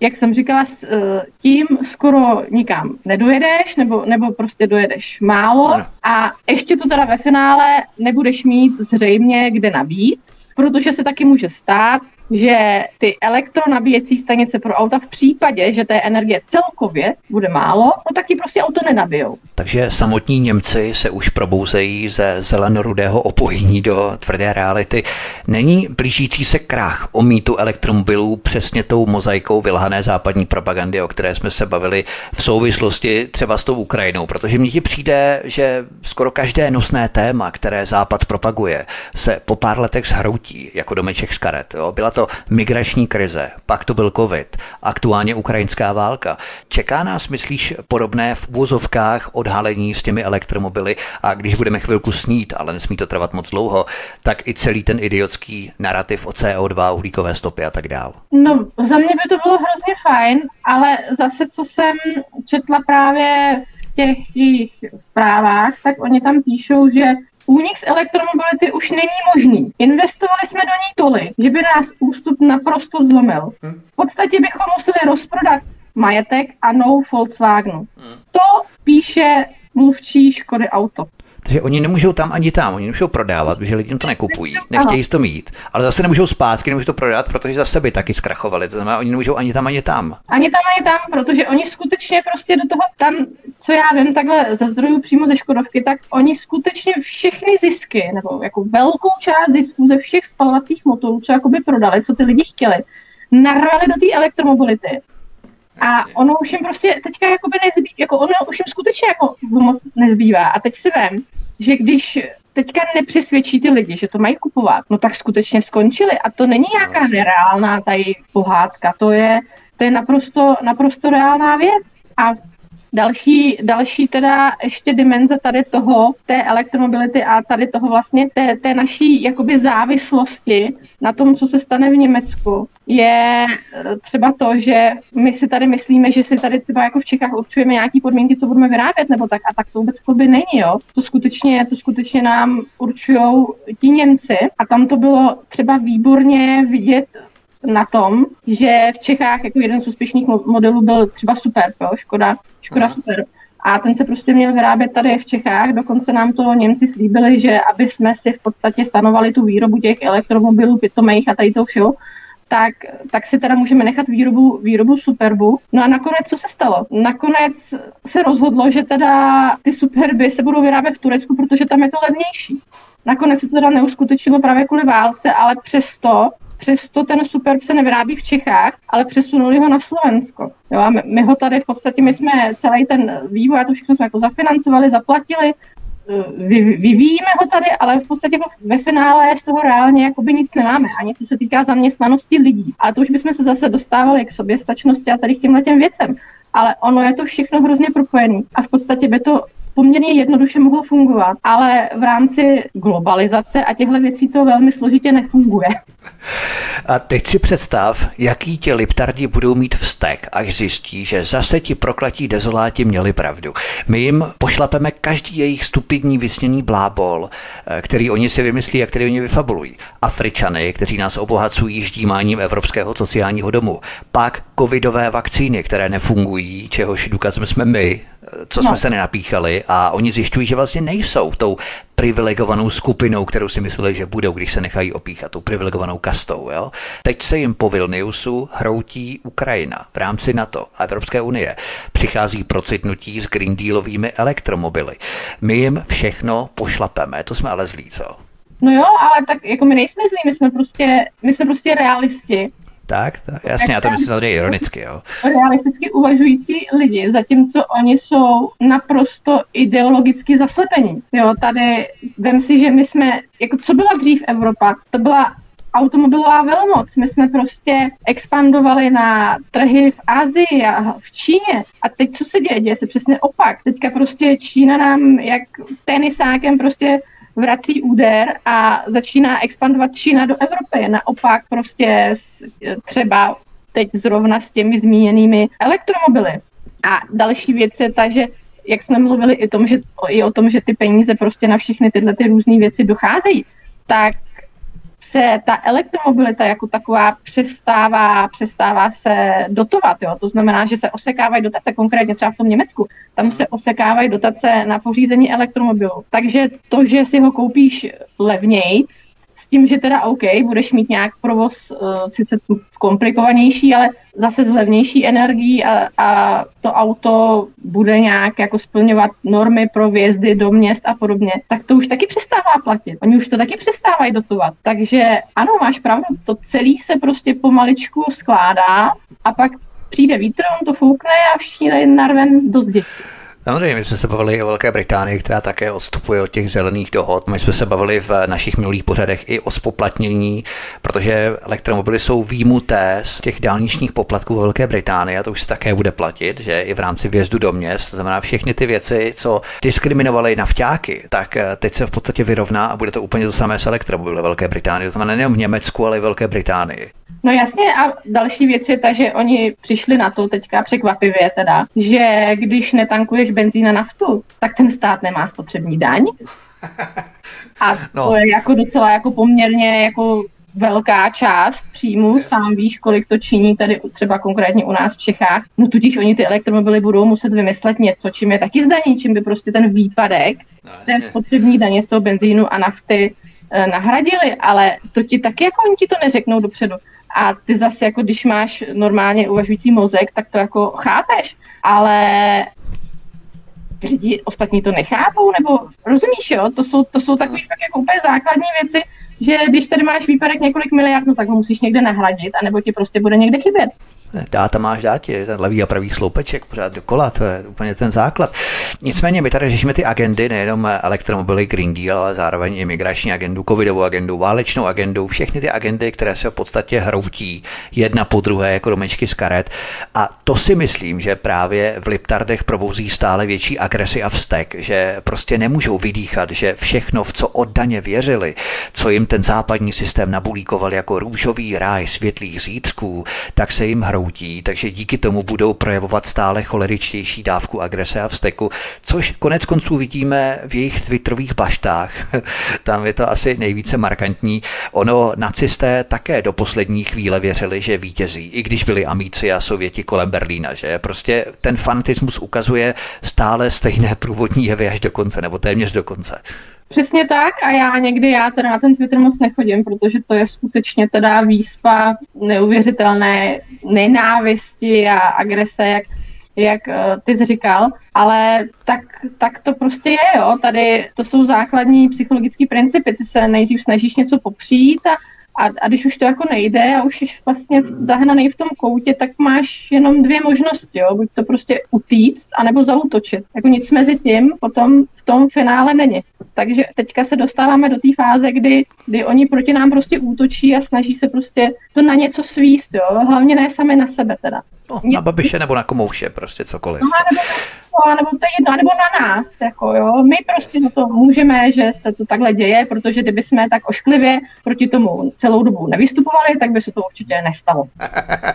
jak jsem říkala, s eh, tím skoro nikam nedojedeš, nebo, nebo prostě dojedeš málo a ještě to teda ve finále nebudeš mít zřejmě kde nabít, protože se taky může stát, že ty elektronabíjecí stanice pro auta v případě, že té energie celkově bude málo, no tak ti prostě auto nenabijou. Takže samotní Němci se už probouzejí ze zelenorudého opojení do tvrdé reality. Není blížící se krach o mýtu elektromobilů přesně tou mozaikou vylhané západní propagandy, o které jsme se bavili v souvislosti třeba s tou Ukrajinou, protože mně ti přijde, že skoro každé nosné téma, které Západ propaguje, se po pár letech zhroutí jako domeček z karet. Jo. Byla to migrační krize, pak to byl covid, aktuálně ukrajinská válka. Čeká nás, myslíš, podobné v úvozovkách odhalení s těmi elektromobily a když budeme chvilku snít, ale nesmí to trvat moc dlouho, tak i celý ten idiotský narrativ o CO2, uhlíkové stopy a tak dál. No, za mě by to bylo hrozně fajn, ale zase, co jsem četla právě v těch jejich zprávách, tak oni tam píšou, že Únik z elektromobility už není možný. Investovali jsme do ní tolik, že by nás ústup naprosto zlomil. V podstatě bychom museli rozprodat majetek a no Volkswagenu. To píše mluvčí Škody Auto. Takže oni nemůžou tam ani tam, oni nemůžou prodávat, protože lidi to nekupují, nechtějí to mít, ale zase nemůžou zpátky, nemůžou to prodat, protože zase by taky zkrachovali, to znamená, oni nemůžou ani tam, ani tam. Ani tam, ani tam, protože oni skutečně prostě do toho, tam, co já vím, takhle ze zdrojů přímo ze Škodovky, tak oni skutečně všechny zisky, nebo jako velkou část zisků ze všech spalovacích motorů, co jakoby prodali, co ty lidi chtěli, narvali do té elektromobility a ono už jim prostě teďka jakoby nezbývá, jako ono už jim skutečně jako moc nezbývá. A teď si vím, že když teďka nepřesvědčí ty lidi, že to mají kupovat, no tak skutečně skončili. A to není nějaká nereálná tady pohádka, to je, to je naprosto, naprosto reálná věc. A Další, další teda ještě dimenze tady toho, té elektromobility a tady toho vlastně té, té naší jakoby závislosti na tom, co se stane v Německu, je eh, třeba to, že my si tady myslíme, že si tady třeba jako v Čechách určujeme nějaké podmínky, co budeme vyrábět, nebo tak, a tak to vůbec by není, jo. To skutečně, to skutečně nám určují ti Němci a tam to bylo třeba výborně vidět na tom, že v Čechách jako jeden z úspěšných modelů byl třeba Super, jo, Škoda, Škoda. Super. A ten se prostě měl vyrábět tady v Čechách, dokonce nám to Němci slíbili, že aby jsme si v podstatě stanovali tu výrobu těch elektromobilů, pitomejch a tady to všeho, tak, tak si teda můžeme nechat výrobu, výrobu Superbu. No a nakonec co se stalo? Nakonec se rozhodlo, že teda ty Superby se budou vyrábět v Turecku, protože tam je to levnější. Nakonec se to teda neuskutečnilo právě kvůli válce, ale přesto Přesto ten Superb se nevyrábí v Čechách, ale přesunuli ho na Slovensko. Jo, a my, my ho tady v podstatě, my jsme celý ten vývoj a to všechno jsme jako zafinancovali, zaplatili, eh, vy, vyvíjíme ho tady, ale v podstatě jako ve finále z toho reálně jakoby nic nemáme, ani co se týká zaměstnanosti lidí. Ale to už bychom se zase dostávali k soběstačnosti a tady k těmhle těm věcem. Ale ono je to všechno hrozně propojené a v podstatě by to poměrně jednoduše mohlo fungovat, ale v rámci globalizace a těchto věcí to velmi složitě nefunguje. A teď si představ, jaký ti liptardi budou mít vztek, až zjistí, že zase ti prokletí dezoláti měli pravdu. My jim pošlapeme každý jejich stupidní vysněný blábol, eh, který oni si vymyslí a který oni vyfabulují. Afričany, kteří nás obohacují ždímáním Evropského sociálního domu. Pak covidové vakcíny, které nefungují, čehož důkazem jsme my, co jsme no. se nenapíchali a oni zjišťují, že vlastně nejsou tou privilegovanou skupinou, kterou si mysleli, že budou, když se nechají opíchat, tou privilegovanou kastou. Jo? Teď se jim po Vilniusu hroutí Ukrajina v rámci NATO a Evropské unie. Přichází procitnutí s Green Dealovými elektromobily. My jim všechno pošlapeme, to jsme ale zlí, co? No jo, ale tak jako my nejsme zlí, my jsme prostě, my jsme prostě realisti tak, tak jasně, já to myslím samozřejmě ironicky, jo. Realisticky uvažující lidi, zatímco oni jsou naprosto ideologicky zaslepení. Jo, tady vem si, že my jsme, jako co byla dřív Evropa, to byla automobilová velmoc. My jsme prostě expandovali na trhy v Asii a v Číně. A teď co se děje? Děje se přesně opak. Teďka prostě Čína nám jak tenisákem prostě vrací úder a začíná expandovat Čína do Evropy. Naopak prostě třeba teď zrovna s těmi zmíněnými elektromobily. A další věc je ta, že jak jsme mluvili i, tom, že, i o tom, že ty peníze prostě na všechny tyhle ty různé věci docházejí, tak se ta elektromobilita jako taková přestává, přestává se dotovat. Jo? To znamená, že se osekávají dotace, konkrétně třeba v tom Německu, tam se osekávají dotace na pořízení elektromobilu. Takže to, že si ho koupíš levnějc, tím, že teda OK, budeš mít nějak provoz uh, sice komplikovanější, ale zase z levnější energií a, a to auto bude nějak jako splňovat normy pro vjezdy do měst a podobně, tak to už taky přestává platit. Oni už to taky přestávají dotovat. Takže ano, máš pravdu, to celý se prostě pomaličku skládá a pak přijde vítr, on to foukne a všichni narven do zdi. Samozřejmě, my jsme se bavili o Velké Británii, která také odstupuje od těch zelených dohod. My jsme se bavili v našich minulých pořadech i o spoplatnění, protože elektromobily jsou výjimuté z těch dálničních poplatků ve Velké Británii a to už se také bude platit, že i v rámci vjezdu do měst. To znamená všechny ty věci, co diskriminovaly navťáky, tak eh, teď se v podstatě vyrovná a bude to úplně to samé s elektromobily ve Velké Británii. To znamená nejen v Německu, ale i Velké Británii. No jasně a další věc je ta, že oni přišli na to teďka překvapivě teda, že když netankuješ benzín a naftu, tak ten stát nemá spotřební daň. A no. to je jako docela jako poměrně jako velká část příjmu, yes. sám víš, kolik to činí tady třeba konkrétně u nás v Čechách. No tudíž oni ty elektromobily budou muset vymyslet něco, čím je taky zdaní, čím by prostě ten výpadek no, té spotřební daně z toho benzínu a nafty nahradili, ale to ti taky jako oni ti to neřeknou dopředu. A ty zase, jako když máš normálně uvažující mozek, tak to jako chápeš, ale lidi ostatní to nechápou, nebo rozumíš, jo? To jsou, to jsou takové fakt jako úplně základní věci, že když tady máš výpadek několik miliard, no tak ho musíš někde nahradit, anebo ti prostě bude někde chybět. Dáta máš dátě, ten levý a pravý sloupeček pořád dokola, to je úplně ten základ. Nicméně my tady řešíme ty agendy, nejenom elektromobily, Green Deal, ale zároveň i migrační agendu, covidovou agendu, válečnou agendu, všechny ty agendy, které se v podstatě hroutí jedna po druhé jako domečky z karet. A to si myslím, že právě v Liptardech probouzí stále větší agresi a vztek, že prostě nemůžou vydýchat, že všechno, v co oddaně věřili, co jim ten západní systém nabulíkoval jako růžový ráj světlých zítřků, tak se jim hroutí, takže díky tomu budou projevovat stále choleričtější dávku agrese a vzteku, což konec konců vidíme v jejich twitterových baštách. Tam je to asi nejvíce markantní. Ono nacisté také do poslední chvíle věřili, že vítězí, i když byli amíci a sověti kolem Berlína, že prostě ten fanatismus ukazuje stále stejné průvodní jevy až do konce, nebo téměř do konce. Přesně tak a já někdy, já teda na ten Twitter moc nechodím, protože to je skutečně teda výspa neuvěřitelné nenávisti a agrese, jak, jak uh, ty jsi říkal, ale tak, tak to prostě je, jo, tady to jsou základní psychologické principy, ty se nejdřív snažíš něco popřít a a, a když už to jako nejde a už jsi vlastně zahnaný v tom koutě, tak máš jenom dvě možnosti, jo? buď to prostě utíct, anebo zautočit. Jako nic mezi tím potom v tom finále není. Takže teďka se dostáváme do té fáze, kdy, kdy oni proti nám prostě útočí a snaží se prostě to na něco svíst, jo? hlavně ne sami na sebe teda. No, na babiše nebo na komouše, prostě cokoliv. No, nebo nebo to je jedno, nebo na nás, jako jo. My prostě za to můžeme, že se to takhle děje, protože kdyby jsme tak ošklivě proti tomu celou dobu nevystupovali, tak by se to určitě nestalo.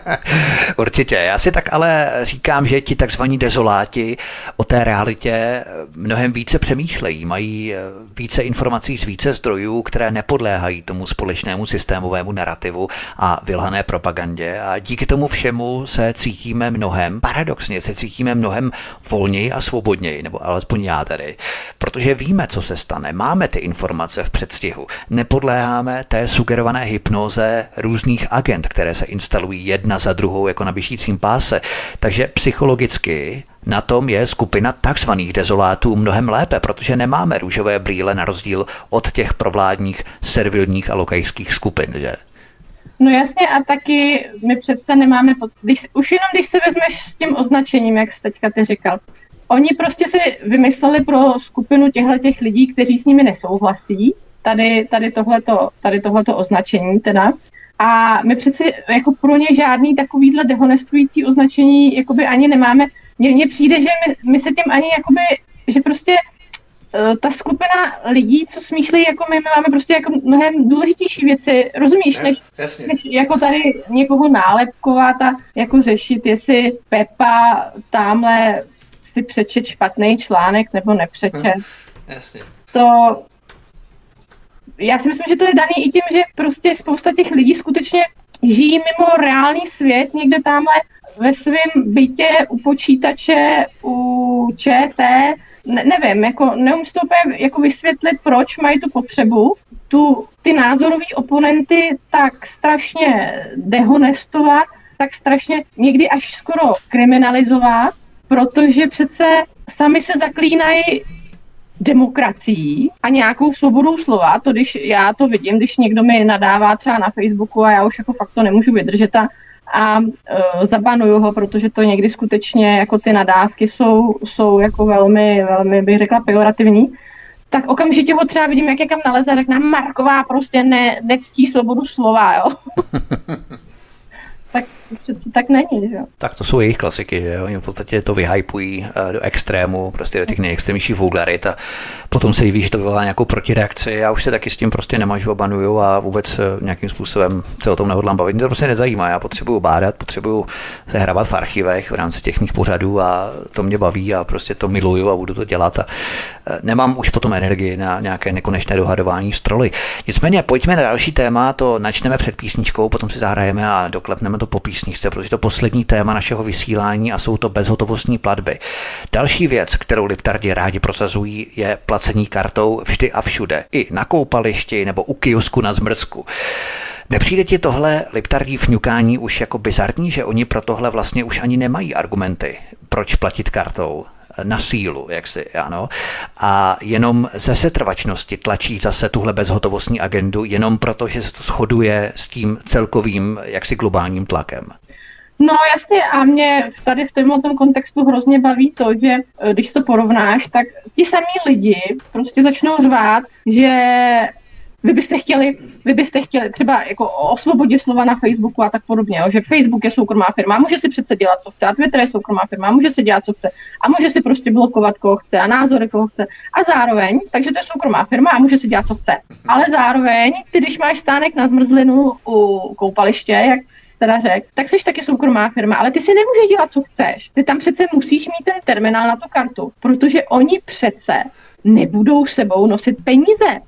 určitě. Já si tak ale říkám, že ti takzvaní dezoláti o té realitě mnohem více přemýšlejí, mají eh, více informací z více zdrojů, které nepodléhají tomu společnému systémovému narrativu a vylhané propagandě a díky tomu všemu se cítíme mnohem, paradoxně se cítíme mnohem volněji a svobodněji, nebo alespoň já tady, protože víme, co se stane, máme ty informace v předstihu, nepodléháme té sugerované hypnoze různých agent, které se instalují jedna za druhou jako na běžícím páse, takže psychologicky na tom je skupina takzvaných dezolátů mnohem lépe, protože nemáme růžové brýle na rozdíl od těch provládních servilních a lokajských skupin, že? No jasně a taky my přece nemáme, pod... když, už jenom když se vezmeš s tím označením, jak jsi teďka ty říkal, oni prostě si vymysleli pro skupinu těchto těch lidí, kteří s nimi nesouhlasí, tady, tady, tohleto, tady tohleto označení teda. A my přeci jako pro ně žádný takovýhle dehonestující označení jakoby ani nemáme. Mně přijde, že my, my se tím ani jakoby, že prostě ta skupina lidí, co smýšlejí jako my, my máme prostě jako mnohem důležitější věci, rozumíš, než, než jako tady někoho nálepkovat a jako řešit, jestli Pepa tamhle si přečet špatný článek nebo nepřečet. Hm. Jasně. To, já si myslím, že to je daný i tím, že prostě spousta těch lidí skutečně žijí mimo reálný svět, někde tamhle ve svém bytě u počítače, u ČT, ne, nevím, jako neumím to úplně jako vysvětlit, proč mají tu potřebu. Tu, ty názorové oponenty tak strašně dehonestovat, tak strašně někdy až skoro kriminalizovat, protože přece sami se zaklínají demokracií a nějakou svobodou slova, to když já to vidím, když někdo mi nadává třeba na Facebooku a já už jako fakt to nemůžu vydržet a, a uh, zabanuju ho, protože to někdy skutečně jako ty nadávky jsou, jsou jako velmi, velmi bych řekla pejorativní, tak okamžitě ho třeba vidím, jak je kam naleze, tak nám Marková prostě ne, nectí svobodu slova, jo. tak přeci tak není, že jo. Tak to jsou jejich klasiky, že oni v podstatě to vyhypují eh, do extrému, prostě do těch nejextrémnějších vulgarit a potom se ví, že to vyvolá nějakou protireakci. Já už se taky s tím prostě nemažu a banuju a vůbec eh, nějakým způsobem se o tom nehodlám bavit. Mě to prostě nezajímá. Já potřebuju bádat, potřebuju se hrabat v archivech v rámci těch mých pořadů a to mě baví a prostě to miluju a budu to dělat. A eh, nemám už potom energii na nějaké nekonečné dohadování stroly. Nicméně pojďme na další téma, to načneme před písničkou, potom si zahrajeme a doklepneme to po písničce, protože to poslední téma našeho vysílání a jsou to bezhotovostní platby. Další věc, kterou Liptardi rádi prosazují, je placení kartou vždy a všude. I na koupališti nebo u kiosku na zmrzku. Nepřijde ti tohle liptardí fňukání už jako bizarní, že oni pro tohle vlastně už ani nemají argumenty, proč platit kartou? Na sílu, jak si, ano. A jenom ze setrvačnosti tlačí zase tuhle bezhotovostní agendu, jenom proto, že se to shoduje s tím celkovým jaksi globálním tlakem. No jasně a mě tady v tomhle kontextu hrozně baví to, že eh, když to porovnáš, tak ti samí lidi prostě začnou řvát, že vy byste chtěli, vy byste chtěli třeba jako o svobodě slova na Facebooku a tak podobně, jo, že Facebook je soukromá firma, může si přece dělat, co chce, a Twitter je soukromá firma, může si dělat, co chce, a může si prostě blokovat, koho chce, a názory, koho chce. A zároveň, takže to je soukromá firma a může si dělat, co chce. Ale zároveň, ty, když máš stánek na zmrzlinu u koupaliště, jak jsi teda řekl, tak jsi taky soukromá firma, ale ty si nemůžeš dělat, co chceš. Ty tam přece musíš mít ten terminál na tu kartu, protože oni přece nebudou sebou nosit peníze.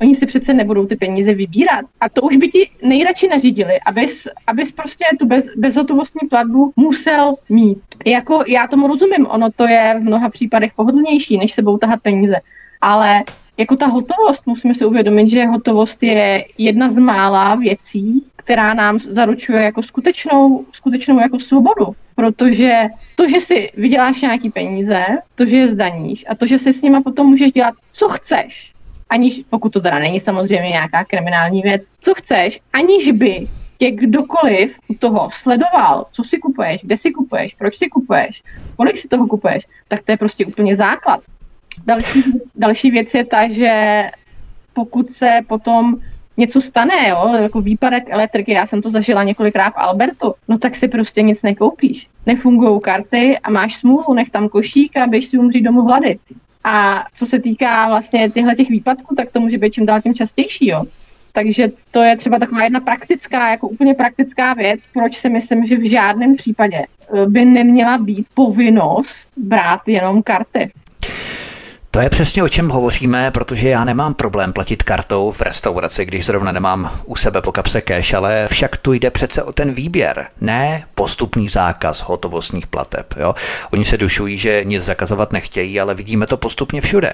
Oni si přece nebudou ty peníze vybírat. A to už by ti nejradši nařídili, abys, abys prostě tu bez, bezhotovostní platbu musel mít. Jako já tomu rozumím, ono to je v mnoha případech pohodlnější, než sebou tahat peníze. Ale jako ta hotovost, musíme si uvědomit, že hotovost je jedna z mála věcí, která nám zaručuje jako skutečnou, skutečnou jako svobodu. Protože to, že si vyděláš nějaký peníze, to, že je zdaníš a to, že si s nima potom můžeš dělat, co chceš, aniž, pokud to teda není samozřejmě nějaká kriminální věc, co chceš, aniž by tě kdokoliv u toho sledoval, co si kupuješ, kde si kupuješ, proč si kupuješ, kolik si toho kupuješ, tak to je prostě úplně základ. Další, další věc je ta, že pokud se potom něco stane, jo, jako výpadek elektriky, já jsem to zažila několikrát v Albertu, no tak si prostě nic nekoupíš. Nefungují karty a máš smůlu, nech tam košík a běž si umřít domů hlady. A co se týká vlastně těchto těch výpadků, tak to může být čím dál tím častější, jo. Takže to je třeba taková jedna praktická, jako úplně praktická věc, proč si myslím, že v žádném případě eh, by neměla být povinnost brát jenom karty. To je přesně o čem hovoříme, protože já nemám problém platit kartou v restauraci, když zrovna nemám u sebe po kapse cash, ale však tu jde přece o ten výběr, ne postupný zákaz hotovostních plateb. Jo? Oni se dušují, že nic zakazovat nechtějí, ale vidíme to postupně všude.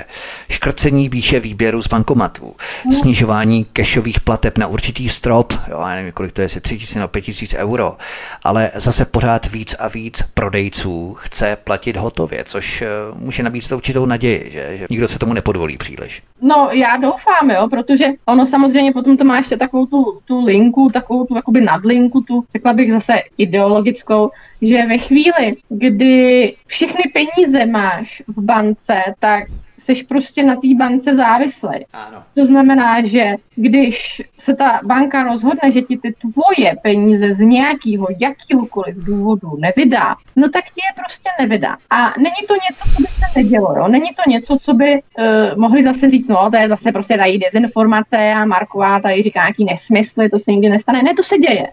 Škrcení výše výběru z bankomatů, snižování kešových plateb na určitý strop, jo, já nevím, kolik to je, jestli 3 000 nebo 5 000 euro, ale zase pořád víc a víc prodejců chce platit hotově, což eh, může nabízet určitou naději, že že nikdo se tomu nepodvolí příliš. No, já doufám, jo, protože ono samozřejmě potom to má ještě takovou tu, tu linku, takovou tu jakoby nadlinku, tu, řekla bych zase ideologickou, že ve chvíli, kdy všechny peníze máš v bance, tak jsi prostě na té bance závislý. Ano. To znamená, že když se ta banka rozhodne, že ti ty tvoje peníze z nějakého, jakýhokoliv důvodu nevydá, no tak ti je prostě nevydá. A není to něco, co by se nedělo, jo? Není to něco, co by uh, mohli zase říct, no to je zase prostě tady dezinformace a Marková tady říká nějaký nesmysly, to se nikdy nestane. Ne, to se děje.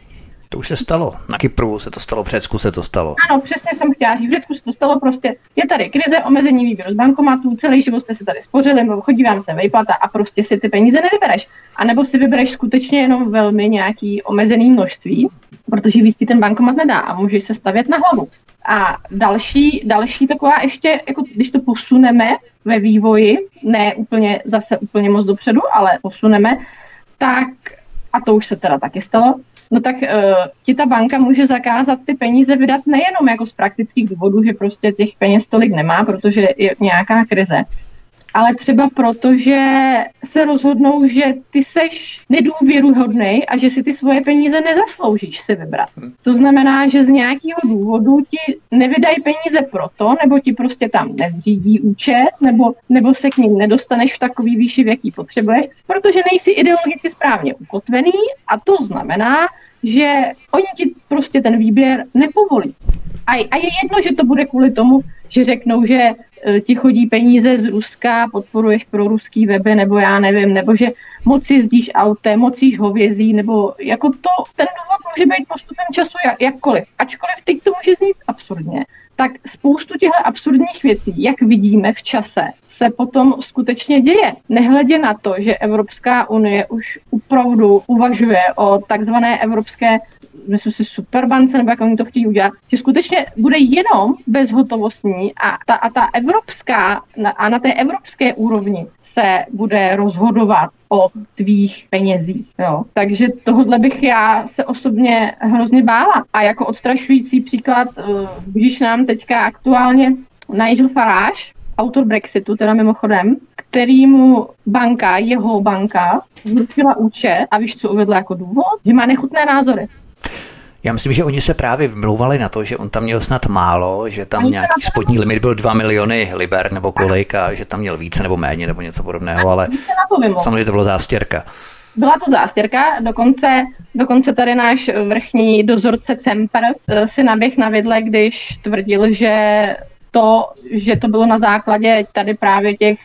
To už se stalo. Na Kypru se to stalo, v Řecku se to stalo. Ano, přesně jsem chtěla říct. V Řecku se to stalo prostě. Je tady krize, omezení výběru z bankomatů, celý život jste si tady spořili, chodí vám se vejplata a prostě si ty peníze nevybereš. A nebo si vybereš skutečně jenom velmi nějaký omezený množství, protože víc ti ten bankomat nedá a můžeš se stavět na hlavu. A další, další taková ještě, jako když to posuneme ve vývoji, ne úplně zase úplně moc dopředu, ale posuneme, tak, a to už se teda taky stalo, no tak uh, ti ta banka může zakázat ty peníze vydat nejenom jako z praktických důvodů, že prostě těch peněz tolik nemá, protože je nějaká krize, ale třeba proto, že se rozhodnou, že ty seš nedůvěruhodný a že si ty svoje peníze nezasloužíš si vybrat. To znamená, že z nějakého důvodu ti nevydají peníze proto, nebo ti prostě tam nezřídí účet, nebo, nebo se k ním nedostaneš v takový výši, v jaký potřebuješ, protože nejsi ideologicky správně ukotvený a to znamená, že oni ti prostě ten výběr nepovolí. A, a je jedno, že to bude kvůli tomu, že řeknou, že ti chodí peníze z Ruska, podporuješ pro ruský weby, nebo já nevím, nebo že moc jezdíš autem, moc jíš hovězí, nebo jako to, ten důvod může být postupem času jak, jakkoliv. Ačkoliv teď to může znít absurdně, tak spoustu těchto absurdních věcí, jak vidíme v čase, se potom skutečně děje. Nehledě na to, že Evropská unie už opravdu uvažuje o takzvané evropské myslím si, superbance, nebo jak oni to chtějí udělat, že skutečně bude jenom bezhotovostní a ta, a ta evropská, a na té evropské úrovni se bude rozhodovat o tvých penězích. Jo. Takže tohle bych já se osobně hrozně bála. A jako odstrašující příklad, eh, když nám teďka aktuálně Nigel Farage, autor Brexitu, teda mimochodem, kterýmu banka, jeho banka, zrušila účet a víš, co uvedla jako důvod? Že má nechutné názory. Já myslím, že oni se právě vymlouvali na to, že on tam měl snad málo, že tam nějaký spodní limit byl 2 miliony liber nebo kolik a že tam měl více nebo méně nebo něco podobného, ale samozřejmě to bylo zástěrka. Byla to zástěrka, dokonce, dokonce tady náš vrchní dozorce Cemper eh, si naběh na vidle, když tvrdil, že to, že to bylo na základě tady právě těch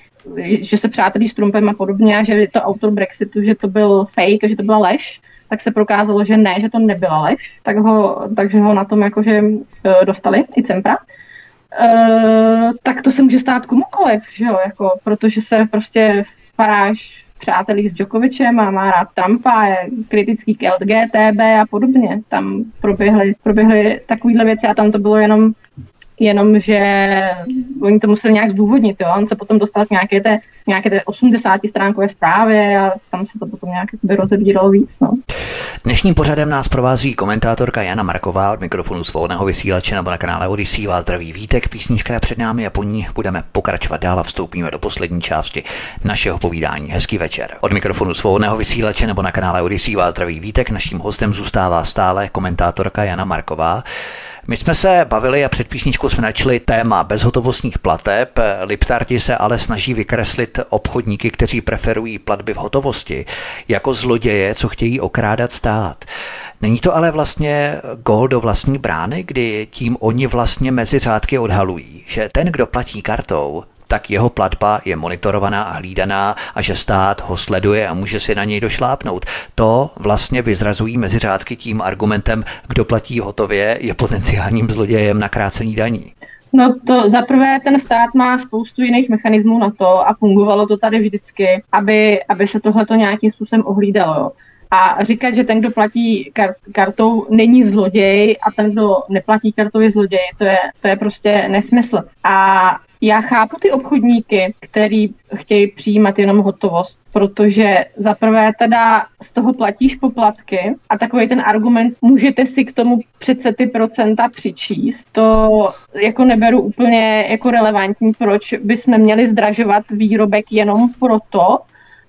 že se přátelí s Trumpem a podobně a že je to autor Brexitu, že to byl fake, že to byla lež, tak se prokázalo, že ne, že to nebyla lež, tak ho, takže ho na tom jakože uh, dostali i Cempra. Uh, tak to se může stát komukoliv, že jo, jako, protože se prostě Faráš přátelí s Djokovicem a má rád Trumpa, je kritický k LGTB a podobně. Tam proběhly, proběhly takovýhle věci a tam to bylo jenom jenom že oni to museli nějak zdůvodnit. Jo? On se potom dostal k nějaké té, nějaké té 80 stránkové zprávě a tam se to potom nějak rozebíralo víc. No. Dnešním pořadem nás provází komentátorka Jana Marková od mikrofonu svobodného vysílače nebo na kanále Odyssey. Vás zdraví vítek, písnička je před námi a po ní budeme pokračovat dál a vstoupíme do poslední části našeho povídání. Hezký večer. Od mikrofonu svobodného vysílače nebo na kanále Odyssey vás zdraví vítek. Naším hostem zůstává stále komentátorka Jana Marková. My jsme se bavili a před písničkou jsme načli téma bezhotovostních plateb. Liptardi se ale snaží vykreslit obchodníky, kteří preferují platby v hotovosti, jako zloděje, co chtějí okrádat stát. Není to ale vlastně gol do vlastní brány, kdy tím oni vlastně mezi řádky odhalují, že ten, kdo platí kartou, tak jeho platba je monitorovaná a hlídaná a že stát ho sleduje a může si na něj došlápnout. To vlastně vyzrazují mezi řádky tím argumentem, kdo platí hotově, je potenciálním zlodějem na krácení daní. No to za prvé ten stát má spoustu jiných mechanismů na to a fungovalo to tady vždycky, aby, aby se tohleto nějakým způsobem ohlídalo. A říkat, že ten, kdo platí kar- kartou, není zloděj a ten, kdo neplatí kartou, je zloděj, to je, to je prostě nesmysl. A já chápu ty obchodníky, který chtějí přijímat jenom hotovost, protože za prvé teda z toho platíš poplatky a takový ten argument, můžete si k tomu přece ty procenta přičíst, to jako neberu úplně jako relevantní, proč bychom měli zdražovat výrobek jenom proto,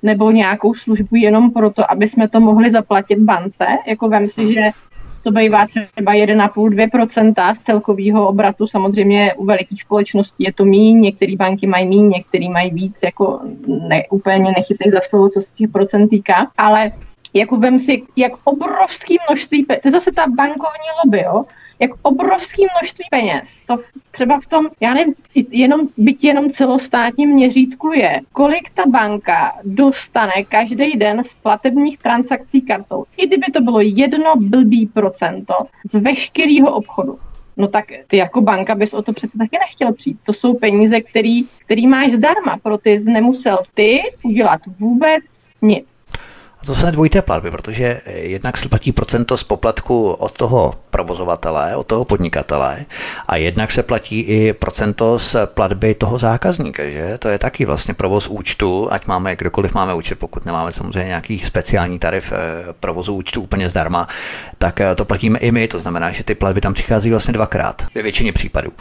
nebo nějakou službu jenom proto, aby jsme to mohli zaplatit bance. Jako vem si, že to bývá třeba 1,5-2% z celkového obratu. Samozřejmě u velikých společností je to míň, některé banky mají míň, některé mají víc, jako ne, úplně nechytej za slovo, co se těch procent týká, ale jako vem si, jak obrovský množství, to je zase ta bankovní lobby, jo? Jak obrovské množství peněz to třeba v tom, já nevím, jenom, byť jenom celostátním měřítku je, kolik ta banka dostane každý den z platebních transakcí kartou. I kdyby to bylo jedno blbý procento z veškerého obchodu no tak ty jako banka bys o to přece taky nechtěl přijít. To jsou peníze, který, který máš zdarma, pro ty nemusel ty udělat vůbec nic. A to jsou dvojité platby, protože jednak se platí procento z poplatku od toho provozovatele, od toho podnikatele a jednak se platí i procento z platby toho zákazníka, že? To je taky vlastně provoz účtu, ať máme kdokoliv máme účet, pokud nemáme samozřejmě nějaký speciální tarif eh, provozu účtu úplně zdarma, tak eh, to platíme i my, to znamená, že ty platby tam přichází vlastně dvakrát ve většině případů.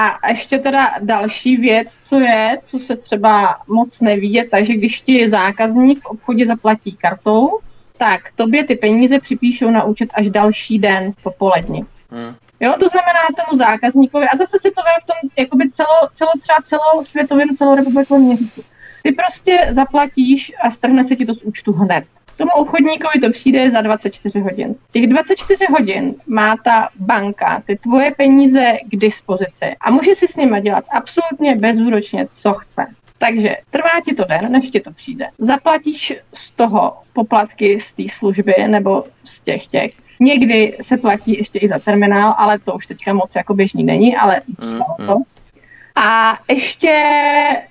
A ještě teda další věc, co je, co se třeba moc neví, takže když ti zákazník v obchodě zaplatí kartou, tak tobě ty peníze připíšou na účet až další den popolední. Hmm. Jo, to znamená tomu zákazníkovi, a zase si to vím v tom jakoby celo, celo třeba celosvětovém, celorepublikovém měřítku. Ty prostě zaplatíš a strhne se ti to z účtu hned. Tomu obchodníkovi to přijde za 24 hodin. Těch 24 hodin má ta banka ty tvoje peníze k dispozici a může si s nimi dělat absolutně bezúročně, co chce. Takže trvá ti to den, než ti to přijde. Zaplatíš z toho poplatky z té služby nebo z těch těch. Někdy se platí ještě i za terminál, ale to už teďka moc jako běžný není, ale mm, to. A ještě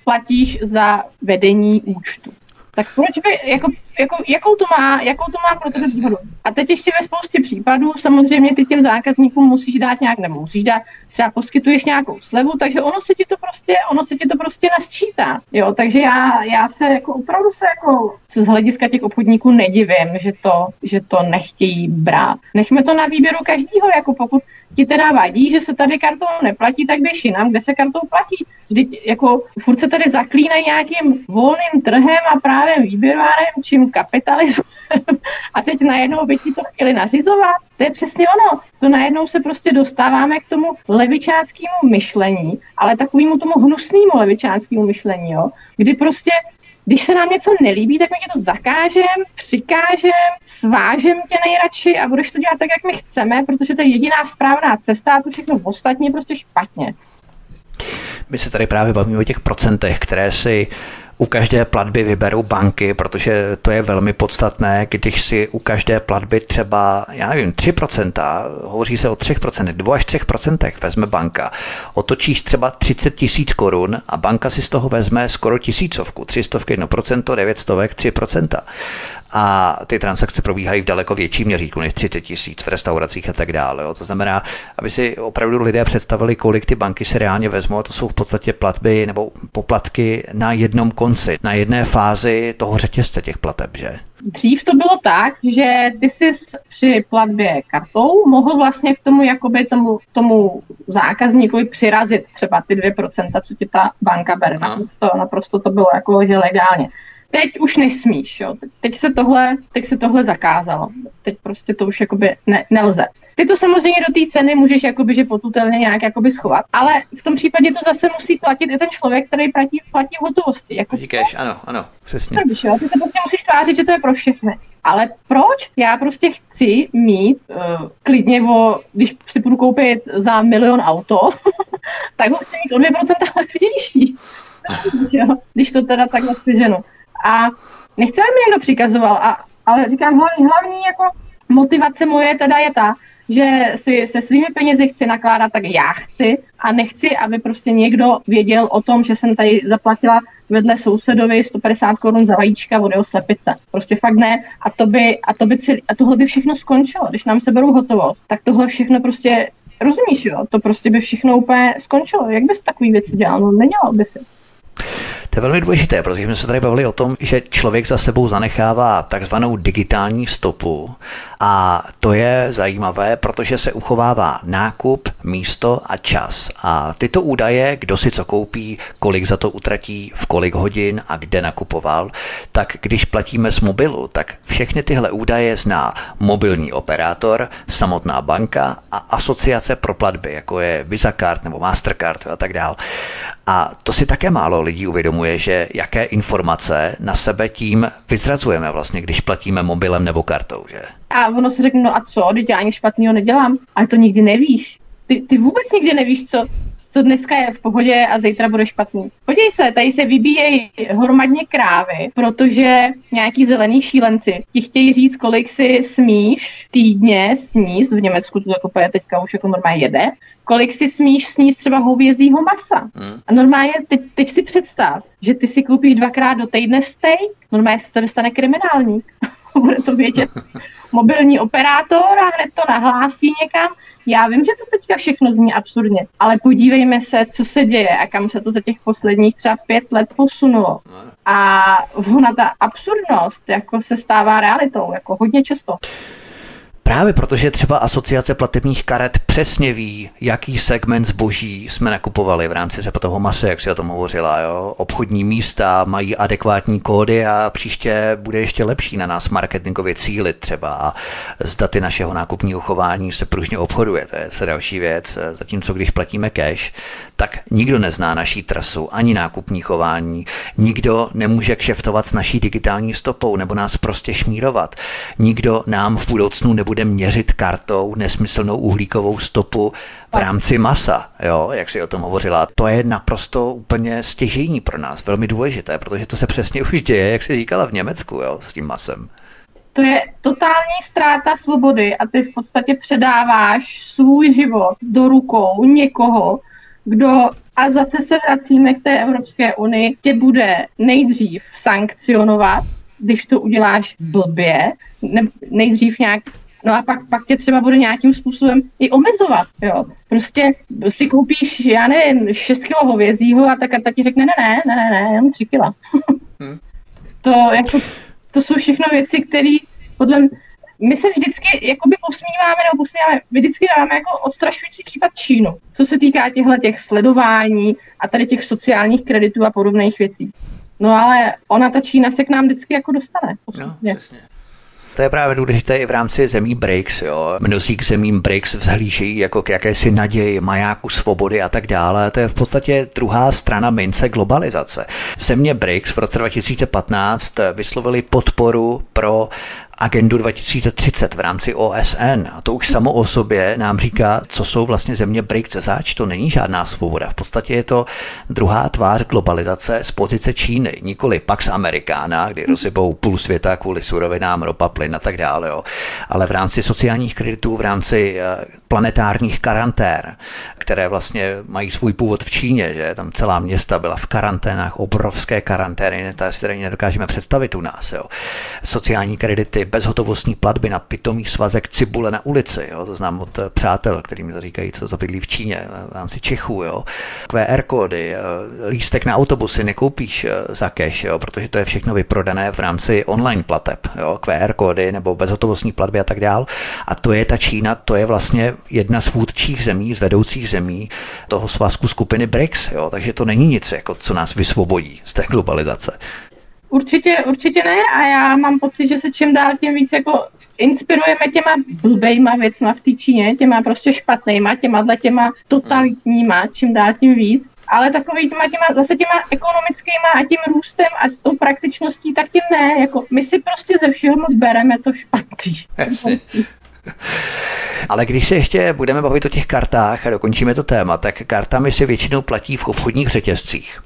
platíš za vedení účtu. Tak proč by, jako jako, jakou, to má, jakou to má pro tebe výhodu. A teď ještě ve spoustě případů samozřejmě ty těm zákazníkům musíš dát nějak, nebo musíš dát, třeba poskytuješ nějakou slevu, takže ono se ti to prostě, ono se ti to prostě nasčítá. Jo, takže já, já se jako opravdu se jako z hlediska těch obchodníků nedivím, že to, že to nechtějí brát. Nechme to na výběru každého, jako pokud ti teda vadí, že se tady kartou neplatí, tak běž jinam, kde se kartou platí. Vždyť jako furt se tady zaklínají nějakým volným trhem a právě výběrem, čím kapitalismem a teď najednou by ti to chtěli nařizovat. To je přesně ono. To najednou se prostě dostáváme k tomu levičáckému myšlení, ale takovému tomu hnusnému levičáckému myšlení, jo? kdy prostě když se nám něco nelíbí, tak my tě to zakážem, přikážem, svážem tě nejradši a budeš to dělat tak, jak my chceme, protože to je jediná správná cesta a to všechno ostatní je prostě špatně. My se tady právě bavíme o těch procentech, které si u každé platby vyberou banky, protože to je velmi podstatné, když si u každé platby třeba, já nevím, 3%, hovoří se o 3%, 2 až 3% vezme banka, otočíš třeba 30 tisíc korun a banka si z toho vezme skoro tisícovku, 300 1%, 900 3% a ty transakce probíhají v daleko větším měřítku než 30 tisíc v restauracích a tak dále. Jo. To znamená, aby si opravdu lidé představili, kolik ty banky se reálně vezmou, a to jsou v podstatě platby nebo poplatky na jednom konci, na jedné fázi toho řetězce těch plateb, že? Dřív to bylo tak, že ty jsi při platbě kartou mohl vlastně k tomu jakoby tomu, tomu zákazníkovi přirazit třeba ty 2%, co ti ta banka bere. Naprosto, naprosto to bylo jako že legálně. Teď už nesmíš, jo. Teď se tohle, teď se tohle zakázalo. Teď prostě to už jakoby ne, nelze. Ty to samozřejmě do té ceny můžeš jakoby, že potutelně nějak jakoby schovat, ale v tom případě to zase musí platit i ten člověk, který platí, platí v hotovosti. Jako, Díkeš, ano, ano, přesně. Když, jo, ty se prostě musíš tvářit, že to je pro všechny. Ale proč? Já prostě chci mít uh, klidně o, když si budu koupit za milion auto, tak ho chci mít o 2% levnější. když to teda takhle přeženu. A nechci, aby mi někdo přikazoval, a, ale říkám, hlavní, hlavní jako motivace moje teda je ta, že si se svými penězi chci nakládat tak já chci a nechci, aby prostě někdo věděl o tom, že jsem tady zaplatila vedle sousedovi 150 korun za vajíčka od jeho slepice. Prostě fakt ne. A, to by, a, to by celý, a tohle by všechno skončilo. Když nám se berou hotovost, tak tohle všechno prostě, rozumíš jo, to prostě by všechno úplně skončilo. Jak bys takový věci dělal? No nedělal by si. To je velmi důležité, protože jsme se tady bavili o tom, že člověk za sebou zanechává takzvanou digitální stopu a to je zajímavé, protože se uchovává nákup, místo a čas. A tyto údaje, kdo si co koupí, kolik za to utratí, v kolik hodin a kde nakupoval, tak když platíme z mobilu, tak všechny tyhle údaje zná mobilní operátor, samotná banka a asociace pro platby, jako je Visa Card nebo Mastercard a tak dále. A to si také málo lidí uvědomuje, že jaké informace na sebe tím vyzrazujeme vlastně, když platíme mobilem nebo kartou, že? A ono si řekne, no a co, teď já nic špatného nedělám, ale to nikdy nevíš. Ty, ty vůbec nikdy nevíš, co, co dneska je v pohodě a zítra bude špatný. Podívej se, tady se vybíjejí hromadně krávy, protože nějaký zelený šílenci ti chtějí říct, kolik si smíš týdně sníst, v Německu to jako teďka už jako normálně jede, kolik si smíš sníst třeba hovězího masa. Hmm. A normálně teď, teď si představ, že ty si koupíš dvakrát do týdne steak, normálně se to stane kriminálník. bude to vědět mobilní operátor a hned to nahlásí někam. Já vím, že to teďka všechno zní absurdně, ale podívejme se, co se děje a kam se to za těch posledních třeba pět let posunulo. A ona ta absurdnost jako se stává realitou, jako hodně často. Právě protože třeba asociace platebních karet přesně ví, jaký segment zboží jsme nakupovali v rámci třeba toho mase, jak si o tom hovořila. Jo? Obchodní místa mají adekvátní kódy a příště bude ještě lepší na nás marketingově cílit třeba a z daty našeho nákupního chování se pružně obchoduje. To je další věc. Zatímco když platíme cash, tak nikdo nezná naší trasu ani nákupní chování. Nikdo nemůže kšeftovat s naší digitální stopou nebo nás prostě šmírovat. Nikdo nám v budoucnu nebude bude měřit kartou nesmyslnou uhlíkovou stopu v rámci masa, jo, jak si o tom hovořila. To je naprosto úplně stěžení pro nás, velmi důležité, protože to se přesně už děje, jak si říkala v Německu, jo, s tím masem. To je totální ztráta svobody a ty v podstatě předáváš svůj život do rukou někoho, kdo a zase se vracíme k té Evropské unii, tě bude nejdřív sankcionovat, když to uděláš blbě, ne, nejdřív nějak No a pak, pak tě třeba bude nějakým způsobem i omezovat, jo. Prostě si koupíš, já nevím, 6 kg hovězího a tak, a tak ti řekne, ne, ne, ne, ne, ne, jenom 3 kg. hmm. to, jako, to jsou všechno věci, které podle my se vždycky jakoby posmíváme nebo posmíváme, vždycky dáváme jako odstrašující případ Čínu, co se týká těchto těch sledování a tady těch sociálních kreditů a podobných věcí. No ale ona, ta Čína se k nám vždycky jako dostane. No, přesně. To je právě důležité i v rámci zemí BRICS. Jo. Mnozí k zemím BRICS vzhlížejí jako k jakési naději, majáku svobody a tak dále. To je v podstatě druhá strana mince globalizace. Země BRICS v roce 2015 vyslovili podporu pro agendu 2030 v rámci OSN. A to už samo o sobě nám říká, co jsou vlastně země BRICS zač. To není žádná svoboda. V podstatě je to druhá tvář globalizace z pozice Číny, nikoli Pax Americana, kdy rozsypou půl světa kvůli surovinám, ropa, plyn a tak dále. Jo. Ale v rámci sociálních kreditů, v rámci eh, planetárních karantén, které vlastně mají svůj původ v Číně, že tam celá města byla v karanténách, obrovské karantény, to si tady nedokážeme představit u nás. Jo. Sociální kredity, bezhotovostní platby na pitomý svazek cibule na ulici, jo. to znám od eh, přátel, který mi říkají, co to bydlí v Číně, eh, v rámci Čechů, jo. QR kódy, eh, lístek na autobusy nekoupíš za cash, jo, protože to je všechno vyprodané v rámci online plateb, jo. QR kódy nebo bezhotovostní platby a tak dál. A to je ta Čína, to je vlastně jedna z vůdčích zemí, z vedoucích zemí toho svazku skupiny BRICS, jo. takže to není nic, jako, co nás vysvobodí z té globalizace. Určitě, určitě ne a já mám pocit, že se čím dál tím víc jako inspirujeme těma blbejma věcma v té Číně, těma prostě špatnýma, těma těma totalitníma, čím dál tím víc. Ale takový těma, těma, zase těma ekonomickýma a tím růstem a tou praktičností, tak tím ne. Jako my si prostě ze všeho bereme to špatný. Ale když se ještě budeme bavit o těch kartách a dokončíme to téma, tak kartami se většinou platí v obchodních řetězcích.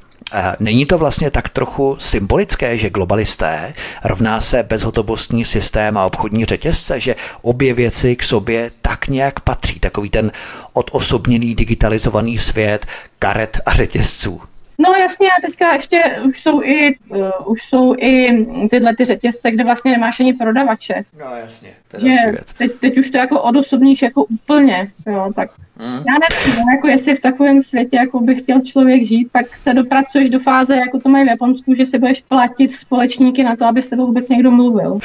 Není to vlastně tak trochu symbolické, že globalisté rovná se bezhotovostní systém a obchodní řetězce, že obě věci k sobě tak nějak patří, takový ten odosobněný digitalizovaný svět karet a řetězců. No jasně, a teďka ještě už jsou i, uh, už jsou i tyhle ty řetězce, kde vlastně nemáš ani prodavače. No jasně, to je že věc. Teď, teď už to jako odosobníš jako úplně, jo, tak Hmm. Já nevím, no, jako jestli v takovém světě jako by chtěl člověk žít, tak se dopracuješ do fáze, jako to mají v Japonsku, že si budeš platit společníky na to, aby s tebou vůbec někdo mluvil.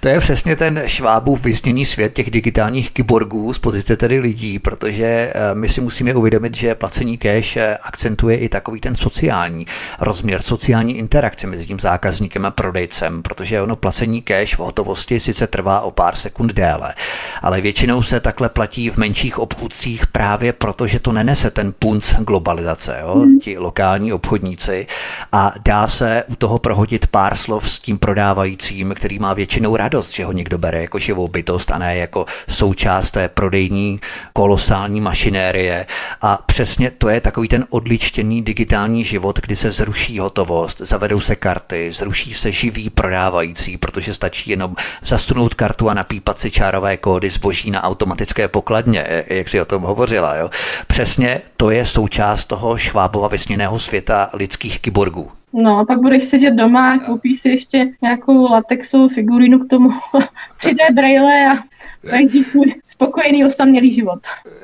To je přesně ten švábův vysněný svět těch digitálních kyborgů z pozice tedy lidí, protože eh, my si musíme uvědomit, že placení cash eh, akcentuje i takový ten sociální rozměr, sociální interakce mezi tím zákazníkem a prodejcem, protože ono placení cash v hotovosti sice trvá o pár sekund déle, ale většinou se takhle platí v menších obchůdcích právě proto, že to nenese ten punc globalizace, jo? Hmm. ti lokální obchodníci a dá se u toho prohodit pár slov s tím prodávajícím, který má většinou radost, že ho někdo bere jako živou bytost a ne jako součást té prodejní kolosální mašinérie. A přesně to je takový ten odličtěný digitální život, kdy se zruší hotovost, zavedou se karty, zruší se živý prodávající, protože stačí jenom zasunout kartu a napípat si čárové kódy zboží na automatické pokladně, jak si o tom hovoří hovořila. Jo? Přesně to je součást toho švábova vysněného světa lidských kyborgů. No a pak budeš sedět doma, koupíš si ještě nějakou latexovou figurínu k tomu, 3D braille a žít svůj spokojený osamělý život.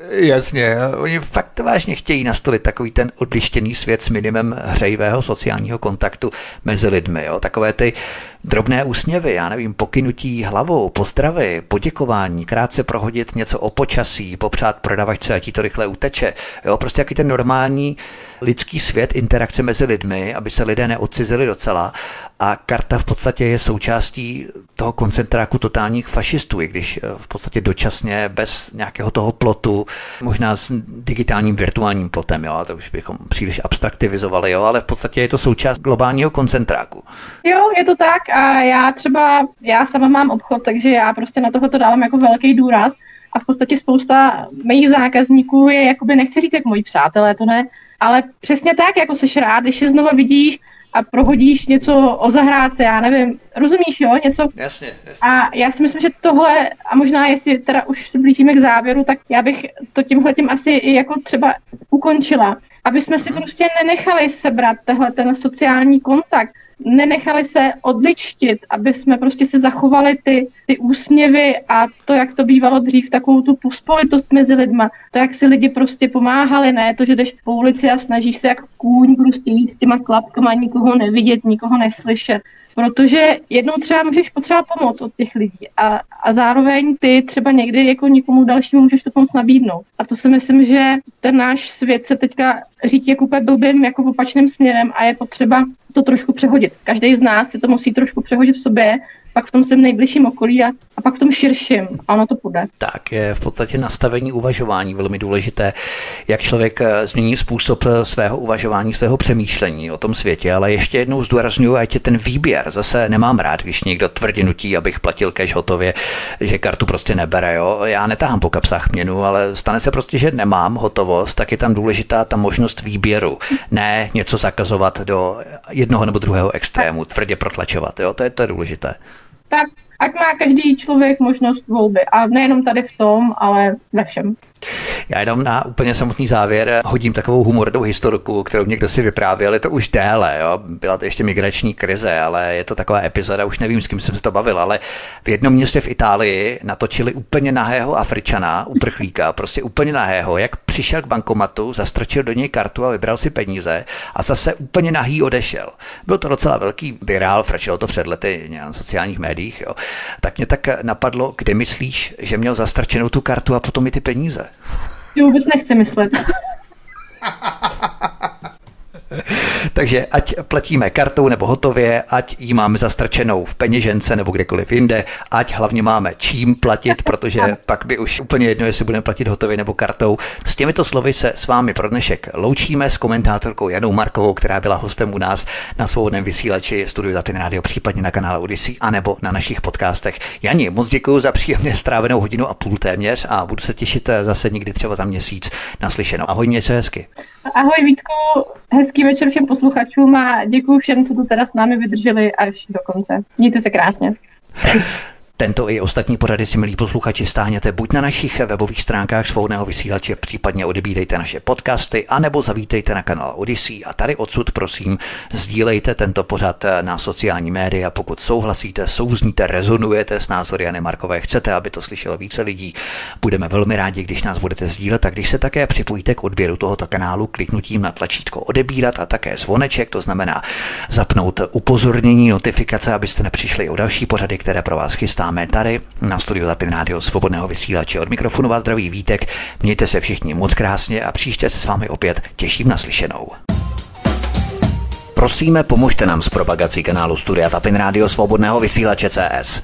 Jasně, oni fakt vážně chtějí nastolit takový ten odlištěný svět s minimem hřejivého sociálního kontaktu mezi lidmi. Jo? Takové ty drobné úsměvy, já nevím, pokynutí hlavou, pozdravy, poděkování, krátce prohodit něco o počasí, popřát prodavačce, a ti to rychle uteče. Jo? Prostě jaký ten normální lidský svět, interakce mezi lidmi, aby se lidé neodcizili docela. A karta v podstatě je součástí toho koncentráku totálních fašistů, i když eh, v podstatě dočasně bez nějakého toho plotu, možná s digitálním virtuálním plotem, jo, to už bychom příliš abstraktivizovali, jo, ale v podstatě je to součást globálního koncentráku. Jo, je to tak a já třeba, já sama mám obchod, takže já prostě na tohoto dávám jako velký důraz a v podstatě spousta mých zákazníků je, jakoby nechci říct jak moji přátelé, to ne, ale přesně tak, jako seš rád, když je znova vidíš a prohodíš něco o zahrádce, já nevím, rozumíš, jo, něco. Jasně, jasně. A já si myslím, že tohle, a možná jestli teda už se blížíme k závěru, tak já bych to tímhle tím asi i jako třeba ukončila, aby jsme si prostě nenechali sebrat tehle ten sociální kontakt, nenechali se odličtit, aby jsme prostě se zachovali ty, ty úsměvy a to, jak to bývalo dřív, takovou tu pospolitost mezi lidma, to, jak si lidi prostě pomáhali, ne to, že jdeš po ulici a snažíš se jak kůň prostě jít s těma klapkama, nikoho nevidět, nikoho neslyšet. Protože jednou třeba můžeš potřebovat pomoc od těch lidí a, a zároveň ty třeba někdy jako nikomu dalšímu můžeš tu pomoc nabídnout. A to si myslím, že ten náš svět se teďka říct jako úplně blbým jako opačným směrem a je potřeba to trošku přehodit. Každý z nás si to musí trošku přehodit v sobě, pak v tom svém nejbližším okolí a, a pak v tom širším. A ono to půjde. Tak je v podstatě nastavení uvažování velmi důležité, jak člověk eh, změní způsob eh, svého uvažování, svého přemýšlení o tom světě, ale ještě jednou zdůraznuju, ať je ten výběr. Zase nemám rád, když někdo tvrdě nutí, abych platil cash hotově, že kartu prostě nebere. Jo? Já netahám po kapsách měnu, ale stane se prostě, že nemám hotovost, tak je tam důležitá ta možnost výběru. Ne něco zakazovat do jednoho nebo druhého extrému, tvrdě protlačovat. Jo? To, je, to je důležité tak ať má každý člověk možnost volby. A nejenom tady v tom, ale ve všem. Já jenom na úplně samotný závěr hodím takovou humorovou historiku, kterou někdo si vyprávěl, je to už déle, jo? byla to ještě migrační krize, ale je to taková epizoda, už nevím, s kým jsem se to bavil, ale v jednom městě v Itálii natočili úplně nahého Afričana, uprchlíka, prostě úplně nahého, jak přišel k bankomatu, zastrčil do něj kartu a vybral si peníze a zase úplně nahý odešel. Byl to docela velký virál, frčilo to před lety na sociálních médiích, jo? Tak mě tak napadlo, kde myslíš, že měl zastrčenou tu kartu a potom i ty peníze? Jo, vůbec nechci myslet. Takže ať platíme kartou nebo hotově, ať ji máme zastrčenou v peněžence nebo kdekoliv jinde, ať hlavně máme čím platit, protože pak by už úplně jedno, jestli budeme platit hotově nebo kartou. S těmito slovy se s vámi pro dnešek loučíme s komentátorkou Janou Markovou, která byla hostem u nás na svobodném vysílači Studiu Tapin Radio, případně na kanále Odyssey, anebo na našich podcastech. Jani, moc děkuji za příjemně strávenou hodinu a půl téměř a budu se těšit zase někdy třeba za měsíc naslyšenou. Ahoj, mě se hezky. Ahoj Vítku, hezký večer všem posluchačům a děkuji všem, co tu teda s námi vydrželi až do konce. Mějte se krásně. Tento i ostatní pořady si, milí posluchači, stáhněte buď na našich webových stránkách svobodného vysílače, případně odebírejte naše podcasty, anebo zavítejte na kanál Odyssey. A tady odsud prosím sdílejte tento pořad na sociální média, pokud souhlasíte, souzníte, rezonujete s názory Jany Markové, chcete, aby to slyšelo více lidí. Budeme velmi rádi, když nás budete sdílet. A když se také připojíte k odběru tohoto kanálu kliknutím na tlačítko odebírat a také zvoneček, to znamená zapnout upozornění, notifikace, abyste nepřišli o další pořady, které pro vás chystám máme tady na studiu Lapin Rádio Svobodného vysílače. Od mikrofonu vás zdraví Vítek, mějte se všichni moc krásně a příště se s vámi opět těším na slyšenou. Prosíme, pomožte nám s propagací kanálu Studia Tapin Rádio Svobodného vysílače CS.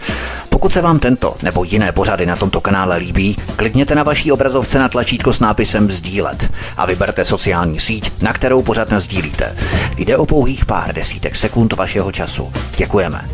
Pokud se vám tento nebo jiné pořady na tomto kanále líbí, klikněte na vaší obrazovce na tlačítko s nápisem Sdílet a vyberte sociální síť, na kterou pořád sdílíte. Jde o pouhých pár desítek sekund vašeho času. Děkujeme.